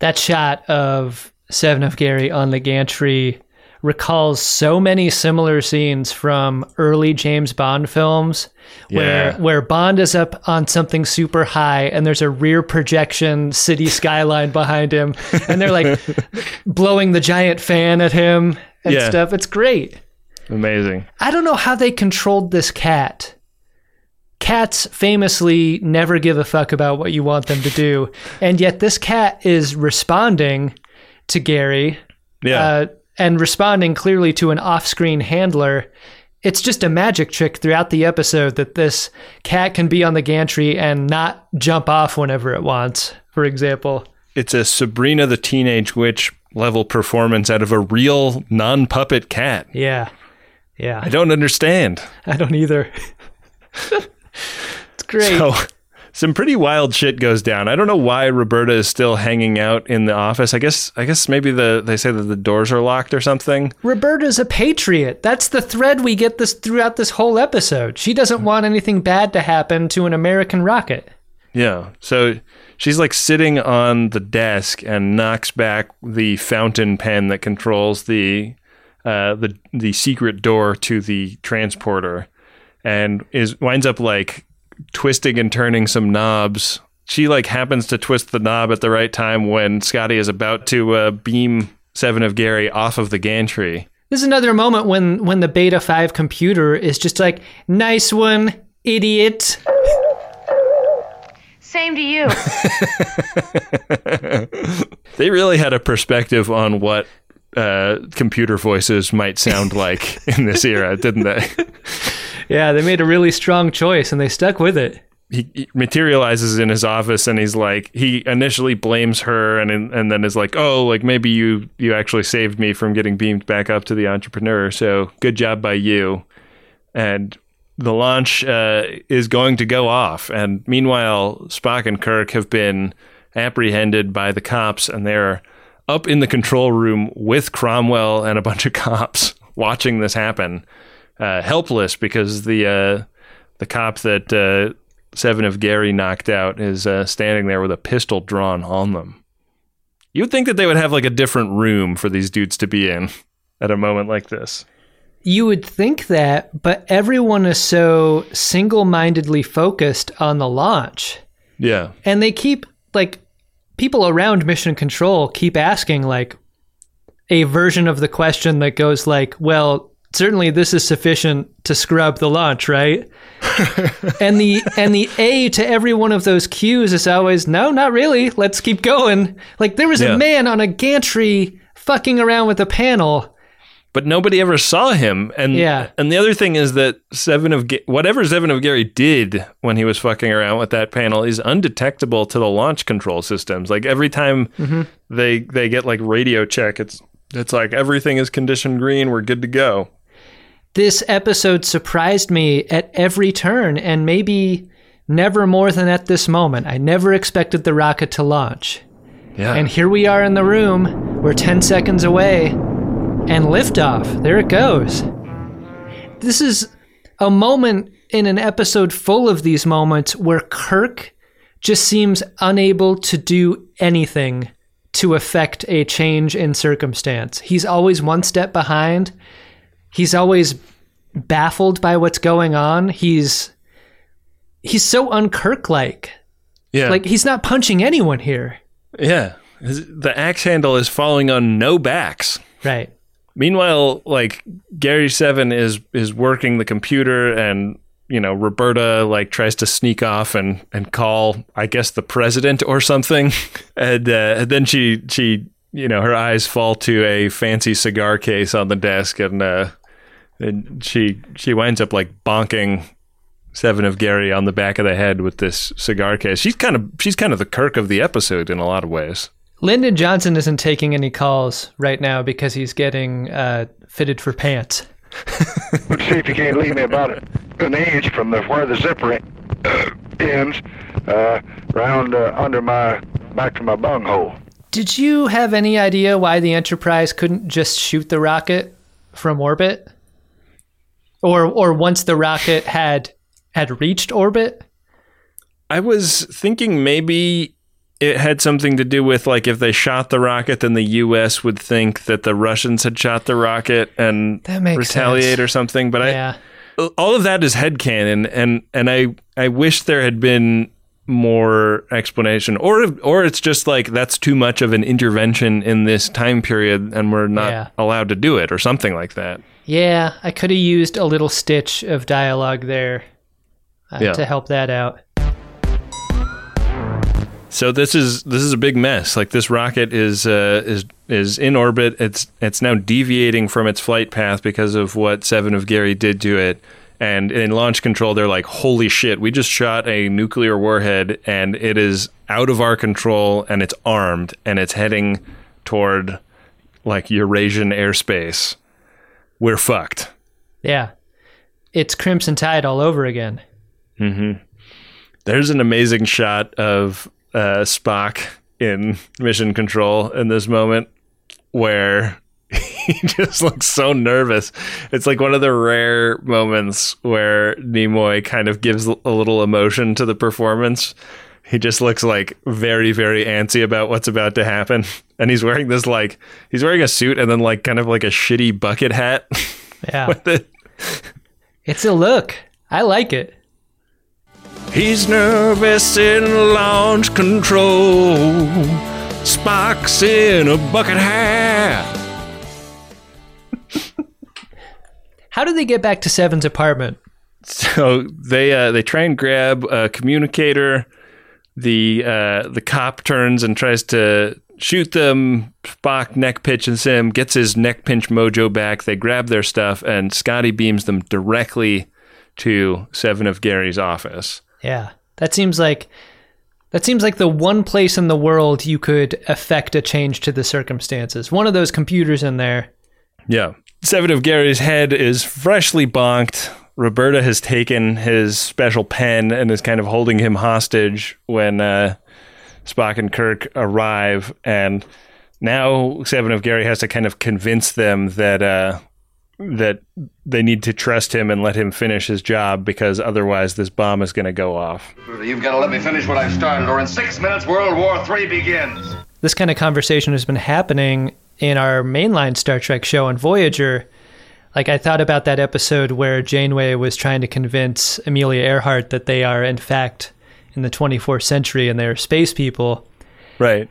That shot of Seven of Gary on the gantry recalls so many similar scenes from early James Bond films where Yeah. where Bond is up on something super high and there's a rear projection city skyline behind him and they're like blowing the giant fan at him and Yeah. stuff. It's great. amazing I don't know how they controlled this cat. Cats famously never give a fuck about what you want them to do, and yet this cat is responding to Gary, yeah uh, and responding clearly to an off-screen handler. It's just a magic trick throughout the episode that this cat can be on the gantry and not jump off whenever it wants. For example, it's a Sabrina the Teenage Witch level performance out of a real non puppet cat. yeah, yeah, I don't understand. I don't either. it's great. So, some pretty wild shit goes down. I don't know why Roberta is still hanging out in the office. I guess I guess maybe the they say that the doors are locked or something. Roberta's a patriot. That's the thread we get this throughout this whole episode. She doesn't want anything bad to happen to an American rocket. Yeah. So she's like sitting on the desk and knocks back the fountain pen that controls the uh, the the secret door to the transporter, and is winds up like twisting and turning some knobs. She like happens to twist the knob at the right time when Scotty is about to uh, beam Seven of Gary off of the gantry. This is another moment when when the Beta 5 computer is just like, "Nice one, idiot." Same to you. They really had a perspective on what uh, computer voices might sound like in this era, didn't they? Yeah, they made a really strong choice and they stuck with it. he, materializes in his office and he's like he initially blames her and and then is like oh like maybe you you actually saved me from getting beamed back up to the entrepreneur. So good job by you. And the launch uh, is going to go off. And meanwhile Spock and Kirk have been apprehended by the cops and they're up in the control room with Cromwell and a bunch of cops watching this happen uh, helpless because the uh, the cop that uh, Seven of Gary knocked out is uh, standing there with a pistol drawn on them. You'd think that they would have like a different room for these dudes to be in at a moment like this. You would think that, but everyone is so single-mindedly focused on the launch. Yeah. And they keep like people around mission control keep asking like a version of the question that goes like, well, certainly this is sufficient to scrub the launch, right? and the and the A to every one of those cues is always no, not really. Let's keep going. Like there was Yeah. a man on a gantry fucking around with a panel. But nobody ever saw him, and Yeah. And the other thing is that Seven of Ga- whatever Seven of Gary did when he was fucking around with that panel is undetectable to the launch control systems. Like every time Mhm. they they get like radio check, it's it's like everything is conditioned green. We're good to go. This episode surprised me at every turn and maybe never more than at this moment. I never expected the rocket to launch. Yeah. And here we are in the room. We're 10 seconds away. And liftoff. There it goes. This is a moment in an episode full of these moments where Kirk just seems unable to do anything to affect a change in circumstance. He's always one step behind. He's always baffled by what's going on. He's he's so unkirk like. Yeah. Like he's not punching anyone here. Yeah. The axe handle is falling on no backs. Right. Meanwhile, like Gary Seven is is working the computer and you know, Roberta like tries to sneak off and and call I guess the president or something. and, uh, and then she she you know, her eyes fall to a fancy cigar case on the desk and uh and she she winds up like bonking Seven of Gary on the back of the head with this cigar case. She's kind of she's kind of the Kirk of the episode in a lot of ways. Lyndon Johnson isn't taking any calls right now because he's getting uh, fitted for pants. Let's see if you can't leave me about an inch from the where the zipper uh, ends, uh, round uh, under my back to my bunghole. Did you have any idea why the Enterprise couldn't just shoot the rocket from orbit? Or or once the rocket had had reached orbit? I was thinking maybe it had something to do with like if they shot the rocket, then the U.S. would think that the Russians had shot the rocket and retaliate sense. or something. But Yeah. I, all of that is headcanon, and and I I wish there had been more explanation, or or it's just like that's too much of an intervention in this time period, and we're not Yeah. allowed to do it, or something like that. Yeah, I could have used a little stitch of dialogue there uh, Yeah. to help that out. So this is this is a big mess. Like this rocket is uh, is is in orbit. It's it's now deviating from its flight path because of what Seven of Gary did to it. And in launch control, they're like, "Holy shit! We just shot a nuclear warhead, and it is out of our control, and it's armed, and it's heading toward like Eurasian airspace. We're fucked." Yeah. It's Crimson Tide all over again. hmm There's an amazing shot of uh, Spock in Mission Control in this moment where he just looks so nervous. It's like one of the rare moments where Nimoy kind of gives a little emotion to the performance. He just looks like very, very antsy about what's about to happen. And he's wearing this like, he's wearing a suit and then like kind of like a shitty bucket hat. Yeah. with it. It's a look. I like it. He's nervous in launch control. Spock's in a bucket hat. How did they get back to Seven's apartment? So they uh, they try and grab a communicator. The uh, the cop turns and tries to shoot them. Spock neck pinches him, gets his neck pinch mojo back. They grab their stuff, and Scotty beams them directly to Seven of Gary's office. Yeah. That seems like that seems like the one place in the world you could affect a change to the circumstances. One of those computers in there. Yeah. Seven of Gary's head is freshly bonked. Roberta has taken his special pen and is kind of holding him hostage when uh, Spock and Kirk arrive. And now Seven of Gary has to kind of convince them that uh, that they need to trust him and let him finish his job because otherwise this bomb is going to go off. You've got to let me finish what I've started, or in six minutes World War III begins. This kind of conversation has been happening in our mainline Star Trek show on Voyager. Like I thought about that episode where Janeway was trying to convince Amelia Earhart that they are in fact in the 24th century and they're space people. Right.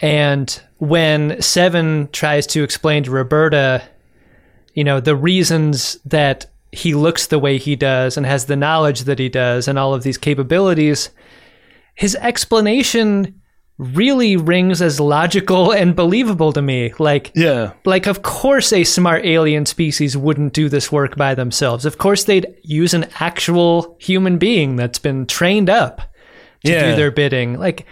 And when Seven tries to explain to Roberta, you know, the reasons that he looks the way he does and has the knowledge that he does and all of these capabilities, his explanation really rings as logical and believable to me. Like, yeah. Like, of course, a smart alien species wouldn't do this work by themselves. Of course, they'd use an actual human being that's been trained up to Yeah. do their bidding. Like,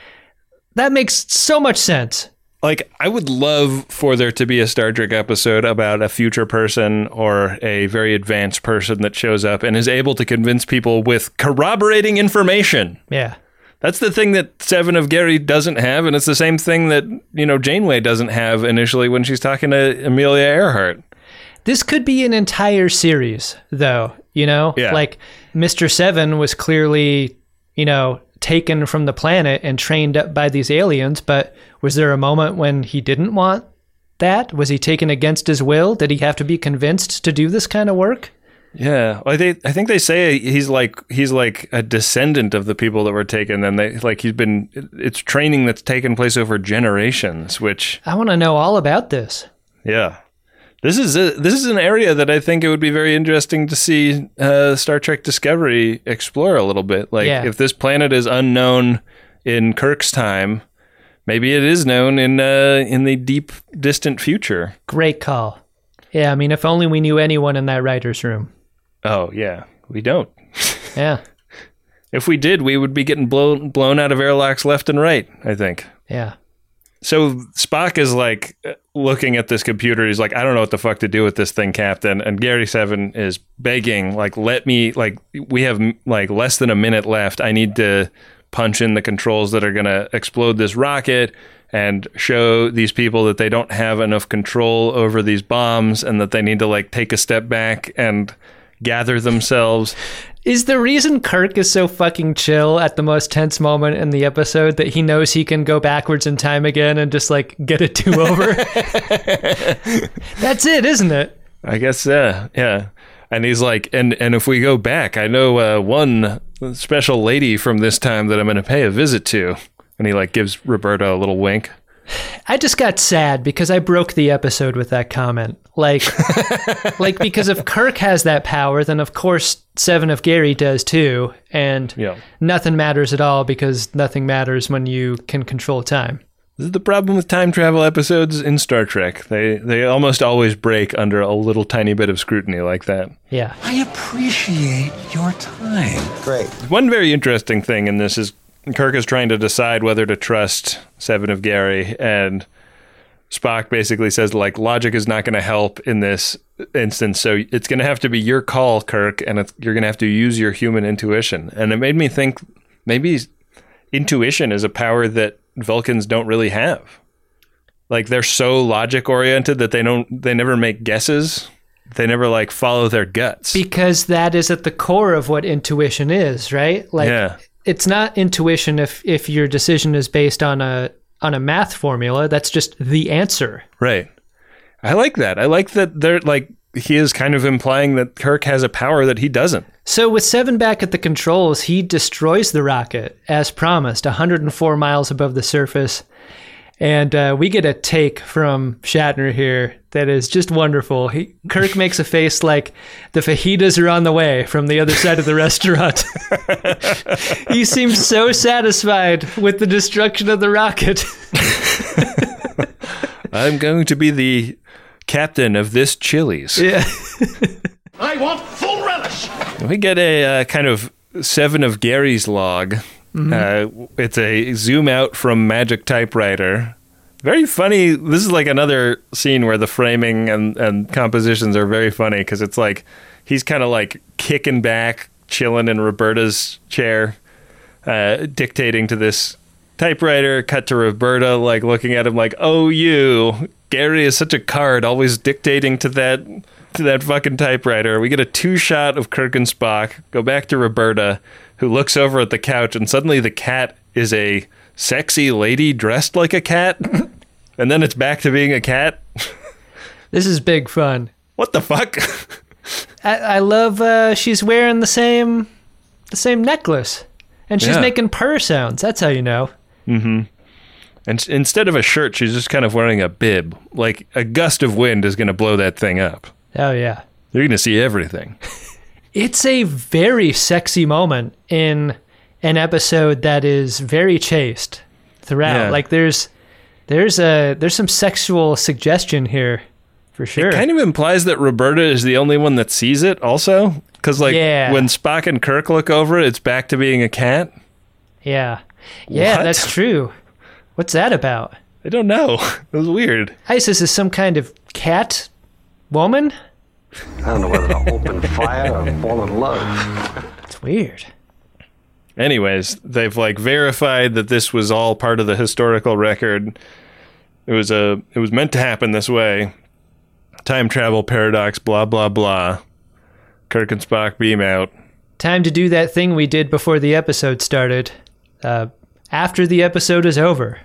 that makes so much sense. like I would love for there to be a Star Trek episode about a future person or a very advanced person that shows up and is able to convince people with corroborating information. Yeah. That's the thing that Seven of Gary doesn't have, and it's the same thing that, you know, Janeway doesn't have initially when she's talking to Amelia Earhart. This could be an entire series, though. You know, Yeah. like Mr. Seven was clearly, you know, taken from the planet and trained up by these aliens. But was there a moment when he didn't want that? Was he taken against his will? Did he have to be convinced to do this kind of work? Yeah, well, they, I think they say he's like he's like a descendant of the people that were taken, and they like he's been it's training that's taken place over generations, which I want to know all about this. Yeah. This is a, this is an area that I think it would be very interesting to see uh, Star Trek Discovery explore a little bit. Like Yeah. if this planet is unknown in Kirk's time, maybe it is known in uh, in the deep distant future. Great call. Yeah, I mean, if only we knew anyone in that writer's room. Oh yeah, we don't. Yeah, If we did, we would be getting blown blown out of airlocks left and right. I think. yeah. So Spock is like looking at this computer. He's like, I don't know what the fuck to do with this thing, Captain. And Gary Seven is begging, like, let me, like, we have like less than a minute left. I need to punch in the controls that are going to explode this rocket and show these people that they don't have enough control over these bombs and that they need to like take a step back and gather themselves. Is the reason Kirk is so fucking chill at the most tense moment in the episode that he knows he can go backwards in time again and just like get a do over? That's it, isn't it? I guess yeah, yeah. And he's like, and and if we go back, I know uh, one special lady from this time that I'm going to pay a visit to. And he like gives Roberta a little wink. I just got sad because I broke the episode with that comment. Like, like because if Kirk has that power, then of course Seven of Gary does too, and Yeah. nothing matters at all because nothing matters when you can control time. This is the problem with time travel episodes in Star Trek. They they almost always break under a little tiny bit of scrutiny like that. Yeah. I appreciate your time. Great. One very interesting thing in this is Kirk is trying to decide whether to trust Seven of Gary, and Spock basically says like logic is not going to help in this instance, so it's going to have to be your call, Kirk, and it's, you're going to have to use your human intuition. And it made me think maybe intuition is a power that Vulcans don't really have. Like they're so logic oriented that they don't they never make guesses. They never like follow their guts. Because that is at the core of what intuition is, right? Like Yeah. It's not intuition if if your decision is based on a on a math formula. That's just the answer. Right. I like that. I like that they're like he is kind of implying that Kirk has a power that he doesn't. So with Seven back at the controls, he destroys the rocket as promised, 104 miles above the surface. And uh, we get a take from Shatner here that is just wonderful. He, Kirk makes a face like the fajitas are on the way from the other side of the restaurant. he seems so satisfied with the destruction of the rocket. I'm going to be the captain of this Chili's. Yeah. I want full relish. We get a uh, kind of seven of Gary's log. Uh, it's a zoom out from Magic Typewriter. Very funny. This is like another scene where the framing and, and compositions are very funny because it's like he's kind of like kicking back, chilling in Roberta's chair, uh, dictating to this typewriter. Cut to Roberta, like looking at him like, "Oh, you." Gary is such a card, always dictating to that to that fucking typewriter. We get a two shot of Kirk and Spock. Go back to Roberta, who looks over at the couch, and suddenly the cat is a sexy lady dressed like a cat. and then it's back to being a cat. This is big fun. What the fuck? I, I love uh, she's wearing the same the same necklace, and she's Yeah. making purr sounds. That's how you know. Mm-hmm. And instead of a shirt, she's just kind of wearing a bib. Like a gust of wind is going to blow that thing up. Oh yeah. You're going to see everything. It's a very sexy moment in an episode that is very chaste throughout. Yeah. Like there's there's a there's some sexual suggestion here for sure. It kind of implies that Roberta is the only one that sees it, also. Because, like, Yeah. when Spock and Kirk look over it, it's back to being a cat. yeah. Yeah, What? that's true. What's that about? I don't know. It was weird. Isis is some kind of cat woman? I don't know whether to open fire or fall in love. It's weird. Anyways, they've like verified that this was all part of the historical record. It was a it was meant to happen this way. Time travel paradox, blah blah blah. Kirk and Spock beam out. Time to do that thing we did before the episode started. Uh, after the episode is over.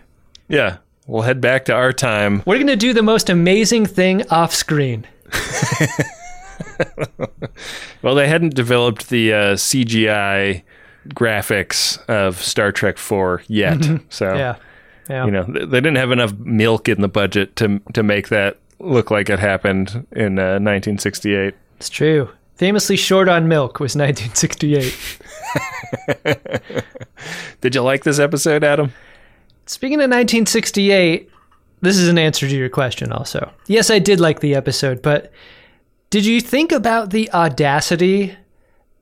Yeah, we'll head back to our time. We're going to do the most amazing thing off screen. Well, they hadn't developed the uh, CGI graphics of Star Trek 4 yet. So, Yeah. Yeah. you know, they didn't have enough milk in the budget to to make that look like it happened in uh, 1968. It's true. Famously short on milk was 1968. Did you like this episode, Adam? Speaking of 1968, this is an answer to your question also. Yes, I did like the episode, but did you think about the audacity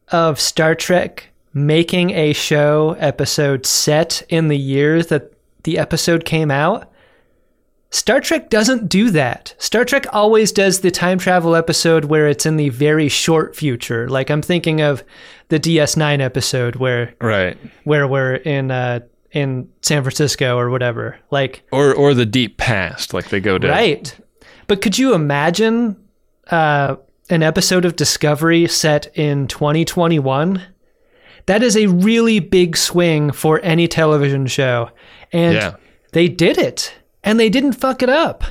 of Star Trek making a show episode set in the year that the episode came out? Star Trek doesn't do that. Star Trek always does the time travel episode where it's in the very short future. Like I'm thinking of the DS9 episode where Right. where we're in uh in San Francisco or whatever. Like Or or the deep past, like they go to Right. But could you imagine uh, an episode of Discovery set in 2021? That is a really big swing for any television show. And Yeah. they did it. And they didn't fuck it up.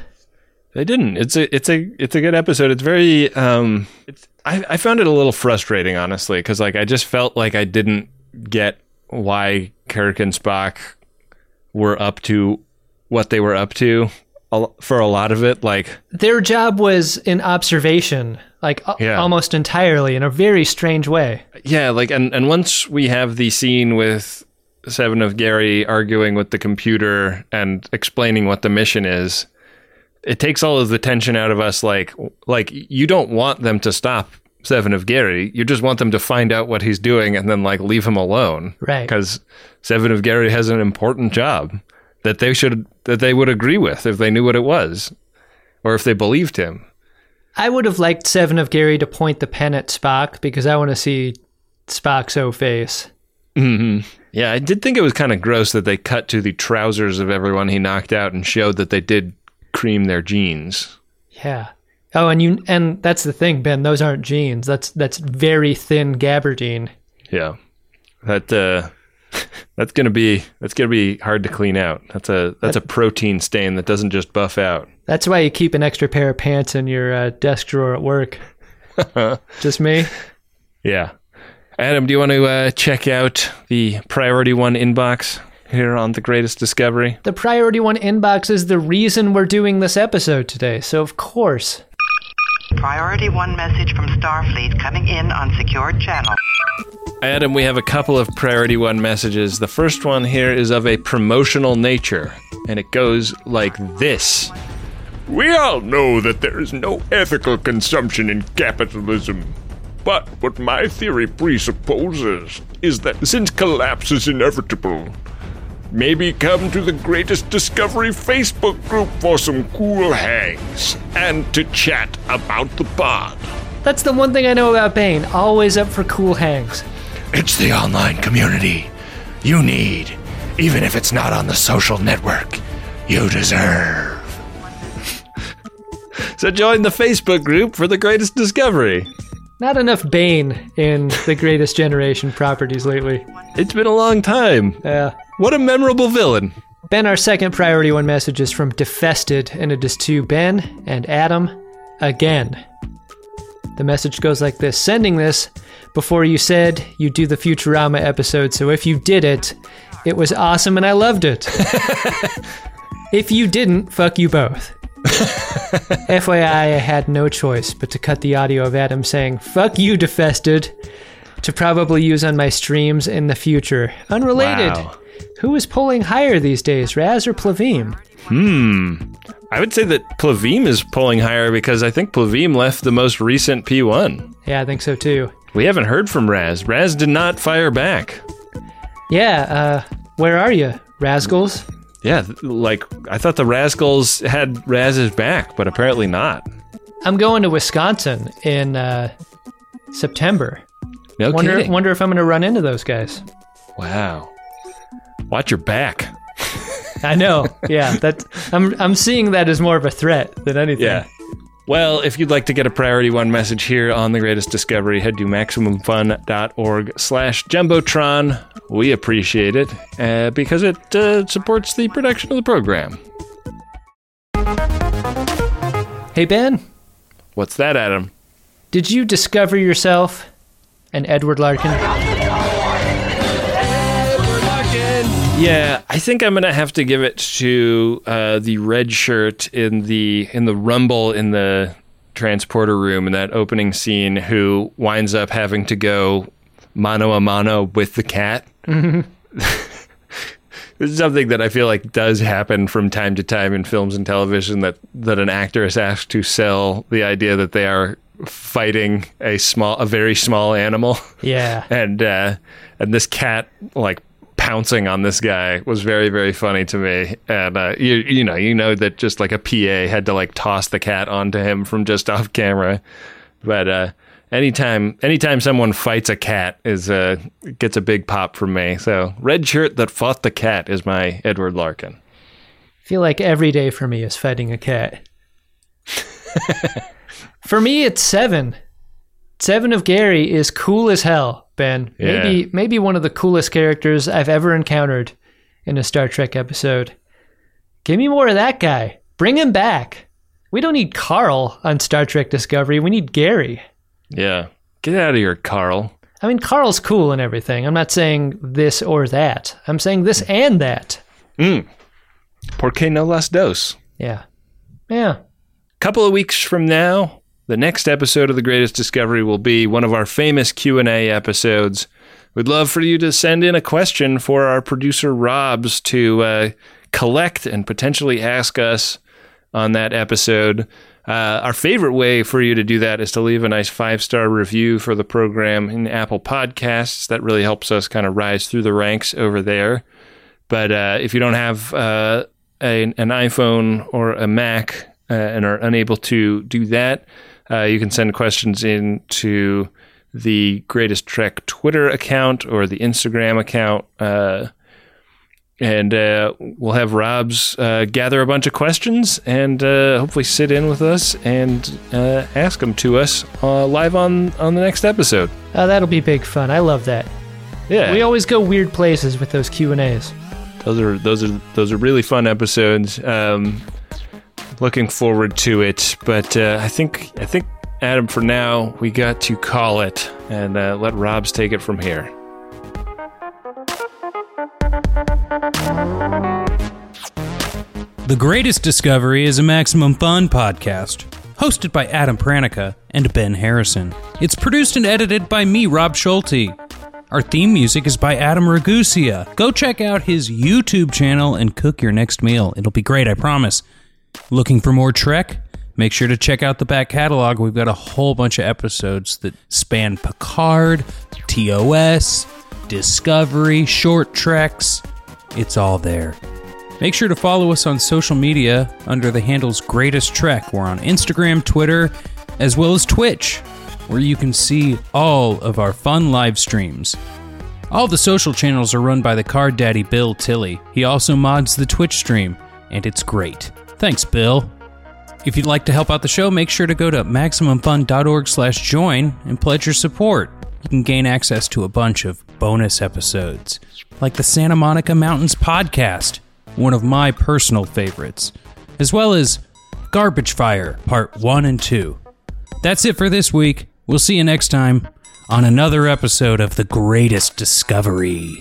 They didn't. It's a it's a it's a good episode. It's very um it's I, I found it a little frustrating honestly because like I just felt like I didn't get why Kirk and Spock were up to what they were up to for a lot of it. Like Their job was in observation, like Yeah. almost entirely in a very strange way. yeah, like and and once we have the scene with Seven of Gary arguing with the computer and explaining what the mission is, it takes all of the tension out of us. Like like you don't want them to stop Seven of Gary. You just want them to find out what he's doing and then like leave him alone. Right. Because Seven of Gary has an important job that they should that they would agree with if they knew what it was, or if they believed him. I would have liked Seven of Gary to point the pen at Spock because I want to see Spock's O face. hmm Yeah, I did think it was kind of gross that they cut to the trousers of everyone he knocked out and showed that they did cream their jeans. Yeah. Oh, and you and that's the thing, Ben. Those aren't jeans. That's that's very thin gabardine. Yeah, that uh, that's gonna be that's gonna be hard to clean out. That's a that's a protein stain that doesn't just buff out. That's why you keep an extra pair of pants in your uh, desk drawer at work. Just me. Yeah, Adam, do you want to uh, check out the priority one inbox here on the Greatest Discovery? The priority one inbox is the reason we're doing this episode today. So of course. Priority one message from Starfleet coming in on secured channel. Adam, we have a couple of priority one messages. The first one here is of a promotional nature, and it goes like this. We all know that there is no ethical consumption in capitalism. But what my theory presupposes is that since collapse is inevitable, maybe come to the greatest discovery Facebook group for some cool hangs and to chat about the pod. That's the one thing I know about Bane. Always up for cool hangs. It's the online community you need, even if it's not on the social network you deserve. So join the Facebook group for the Greatest Discovery. Not enough Bane in the Greatest Generation properties lately. It's been a long time. Yeah. What a memorable villain. Ben, our second priority one message is from Defested, and it is to Ben and Adam again. The message goes like this Sending this before you said you'd do the Futurama episode, so if you did it, it was awesome and I loved it. if you didn't, fuck you both. FYI, I had no choice but to cut the audio of Adam saying, fuck you, Defested, to probably use on my streams in the future. Unrelated. Wow. Who is pulling higher these days, Raz or Plavim? Hmm. I would say that Plavim is pulling higher because I think Plavim left the most recent P1. Yeah, I think so too. We haven't heard from Raz. Raz did not fire back. Yeah, uh, where are you, Rascals? Yeah, like I thought the Rascals had Raz's back, but apparently not. I'm going to Wisconsin in uh, September. No wonder, kidding. wonder if I'm going to run into those guys. Wow. Watch your back. I know. Yeah, that I'm I'm seeing that as more of a threat than anything. Yeah. Well, if you'd like to get a priority one message here on The Greatest Discovery, head to MaximumFun.org slash Jumbotron. We appreciate it uh, because it uh, supports the production of the program. Hey Ben, What's that, Adam? did you discover yourself an Edward Larkin? Yeah, I think I'm gonna have to give it to uh, the red shirt in the in the rumble in the transporter room in that opening scene, who winds up having to go mano a mano with the cat. Mhm. This is something that I feel like does happen from time to time in films and television that that an actor is asked to sell the idea that they are fighting a small a very small animal Yeah. and uh and this cat like pouncing on this guy was very very funny to me. And uh, you you know you know that just like a PA had to like toss the cat onto him from just off camera. But uh anytime anytime someone fights a cat is uh gets a big pop from me. So red shirt that fought the cat is my Edward Larkin. I feel like every day for me is fighting a cat. for me, it's seven. Seven of Gary is cool as hell, Ben. Yeah. Maybe maybe one of the coolest characters I've ever encountered in a Star Trek episode. Give me more of that guy. Bring him back. We don't need Carl on Star Trek Discovery. We need Gary. yeah get out of here Carl I mean, Carl's cool and everything. I'm not saying this or that. I'm saying this and that. mm. Porque no las dos Yeah. Yeah. couple of weeks from now the next episode of the greatest discovery will be one of our famous q&a episodes. We'd love for you to send in a question for our producer robs to uh, collect and potentially ask us on that episode. Uh, our favorite way for you to do that is to leave a nice five star review for the program in apple podcasts. That really helps us kind of rise through the ranks over there. But uh, if you don't have uh, a, an iPhone or a Mac uh, and are unable to do that, uh, you can send questions in to the Greatest Trek Twitter account or the Instagram account. Uh, and uh, we'll have Rob's uh, gather a bunch of questions and uh, hopefully sit in with us and uh, ask them to us uh, live on, on the next episode. Oh, that'll be big fun. I love that. Yeah. We always go weird places with those Q and A's. those are those are those are really fun episodes. Um, looking forward to it, but uh, I think I think Adam, for now, we got to call it and uh, let Robs take it from here. The Greatest Discovery is a Maximum Fun podcast, hosted by Adam Pranica and Ben Harrison. It's produced and edited by me, Rob Schulte. Our theme music is by Adam Ragusea. Go check out his YouTube channel and cook your next meal. It'll be great, I promise. Looking for more Trek? Make sure to check out the back catalog. We've got a whole bunch of episodes that span Picard, TOS, Discovery, short treks. It's all there. Make sure to follow us on social media under the handles Greatest Trek. We're on Instagram, Twitter, as well as Twitch, where you can see all of our fun live streams. All the social channels are run by the card daddy Bill Tilly. He also mods the Twitch stream, and it's great. Thanks, Bill. If you'd like to help out the show, make sure to go to maximumfun.org/join and pledge your support. You can gain access to a bunch of bonus episodes, like the Santa Monica Mountains podcast, one of my personal favorites, as well as Garbage Fire Part 1 and 2. That's it for this week. We'll see you next time on another episode of The Greatest Discovery.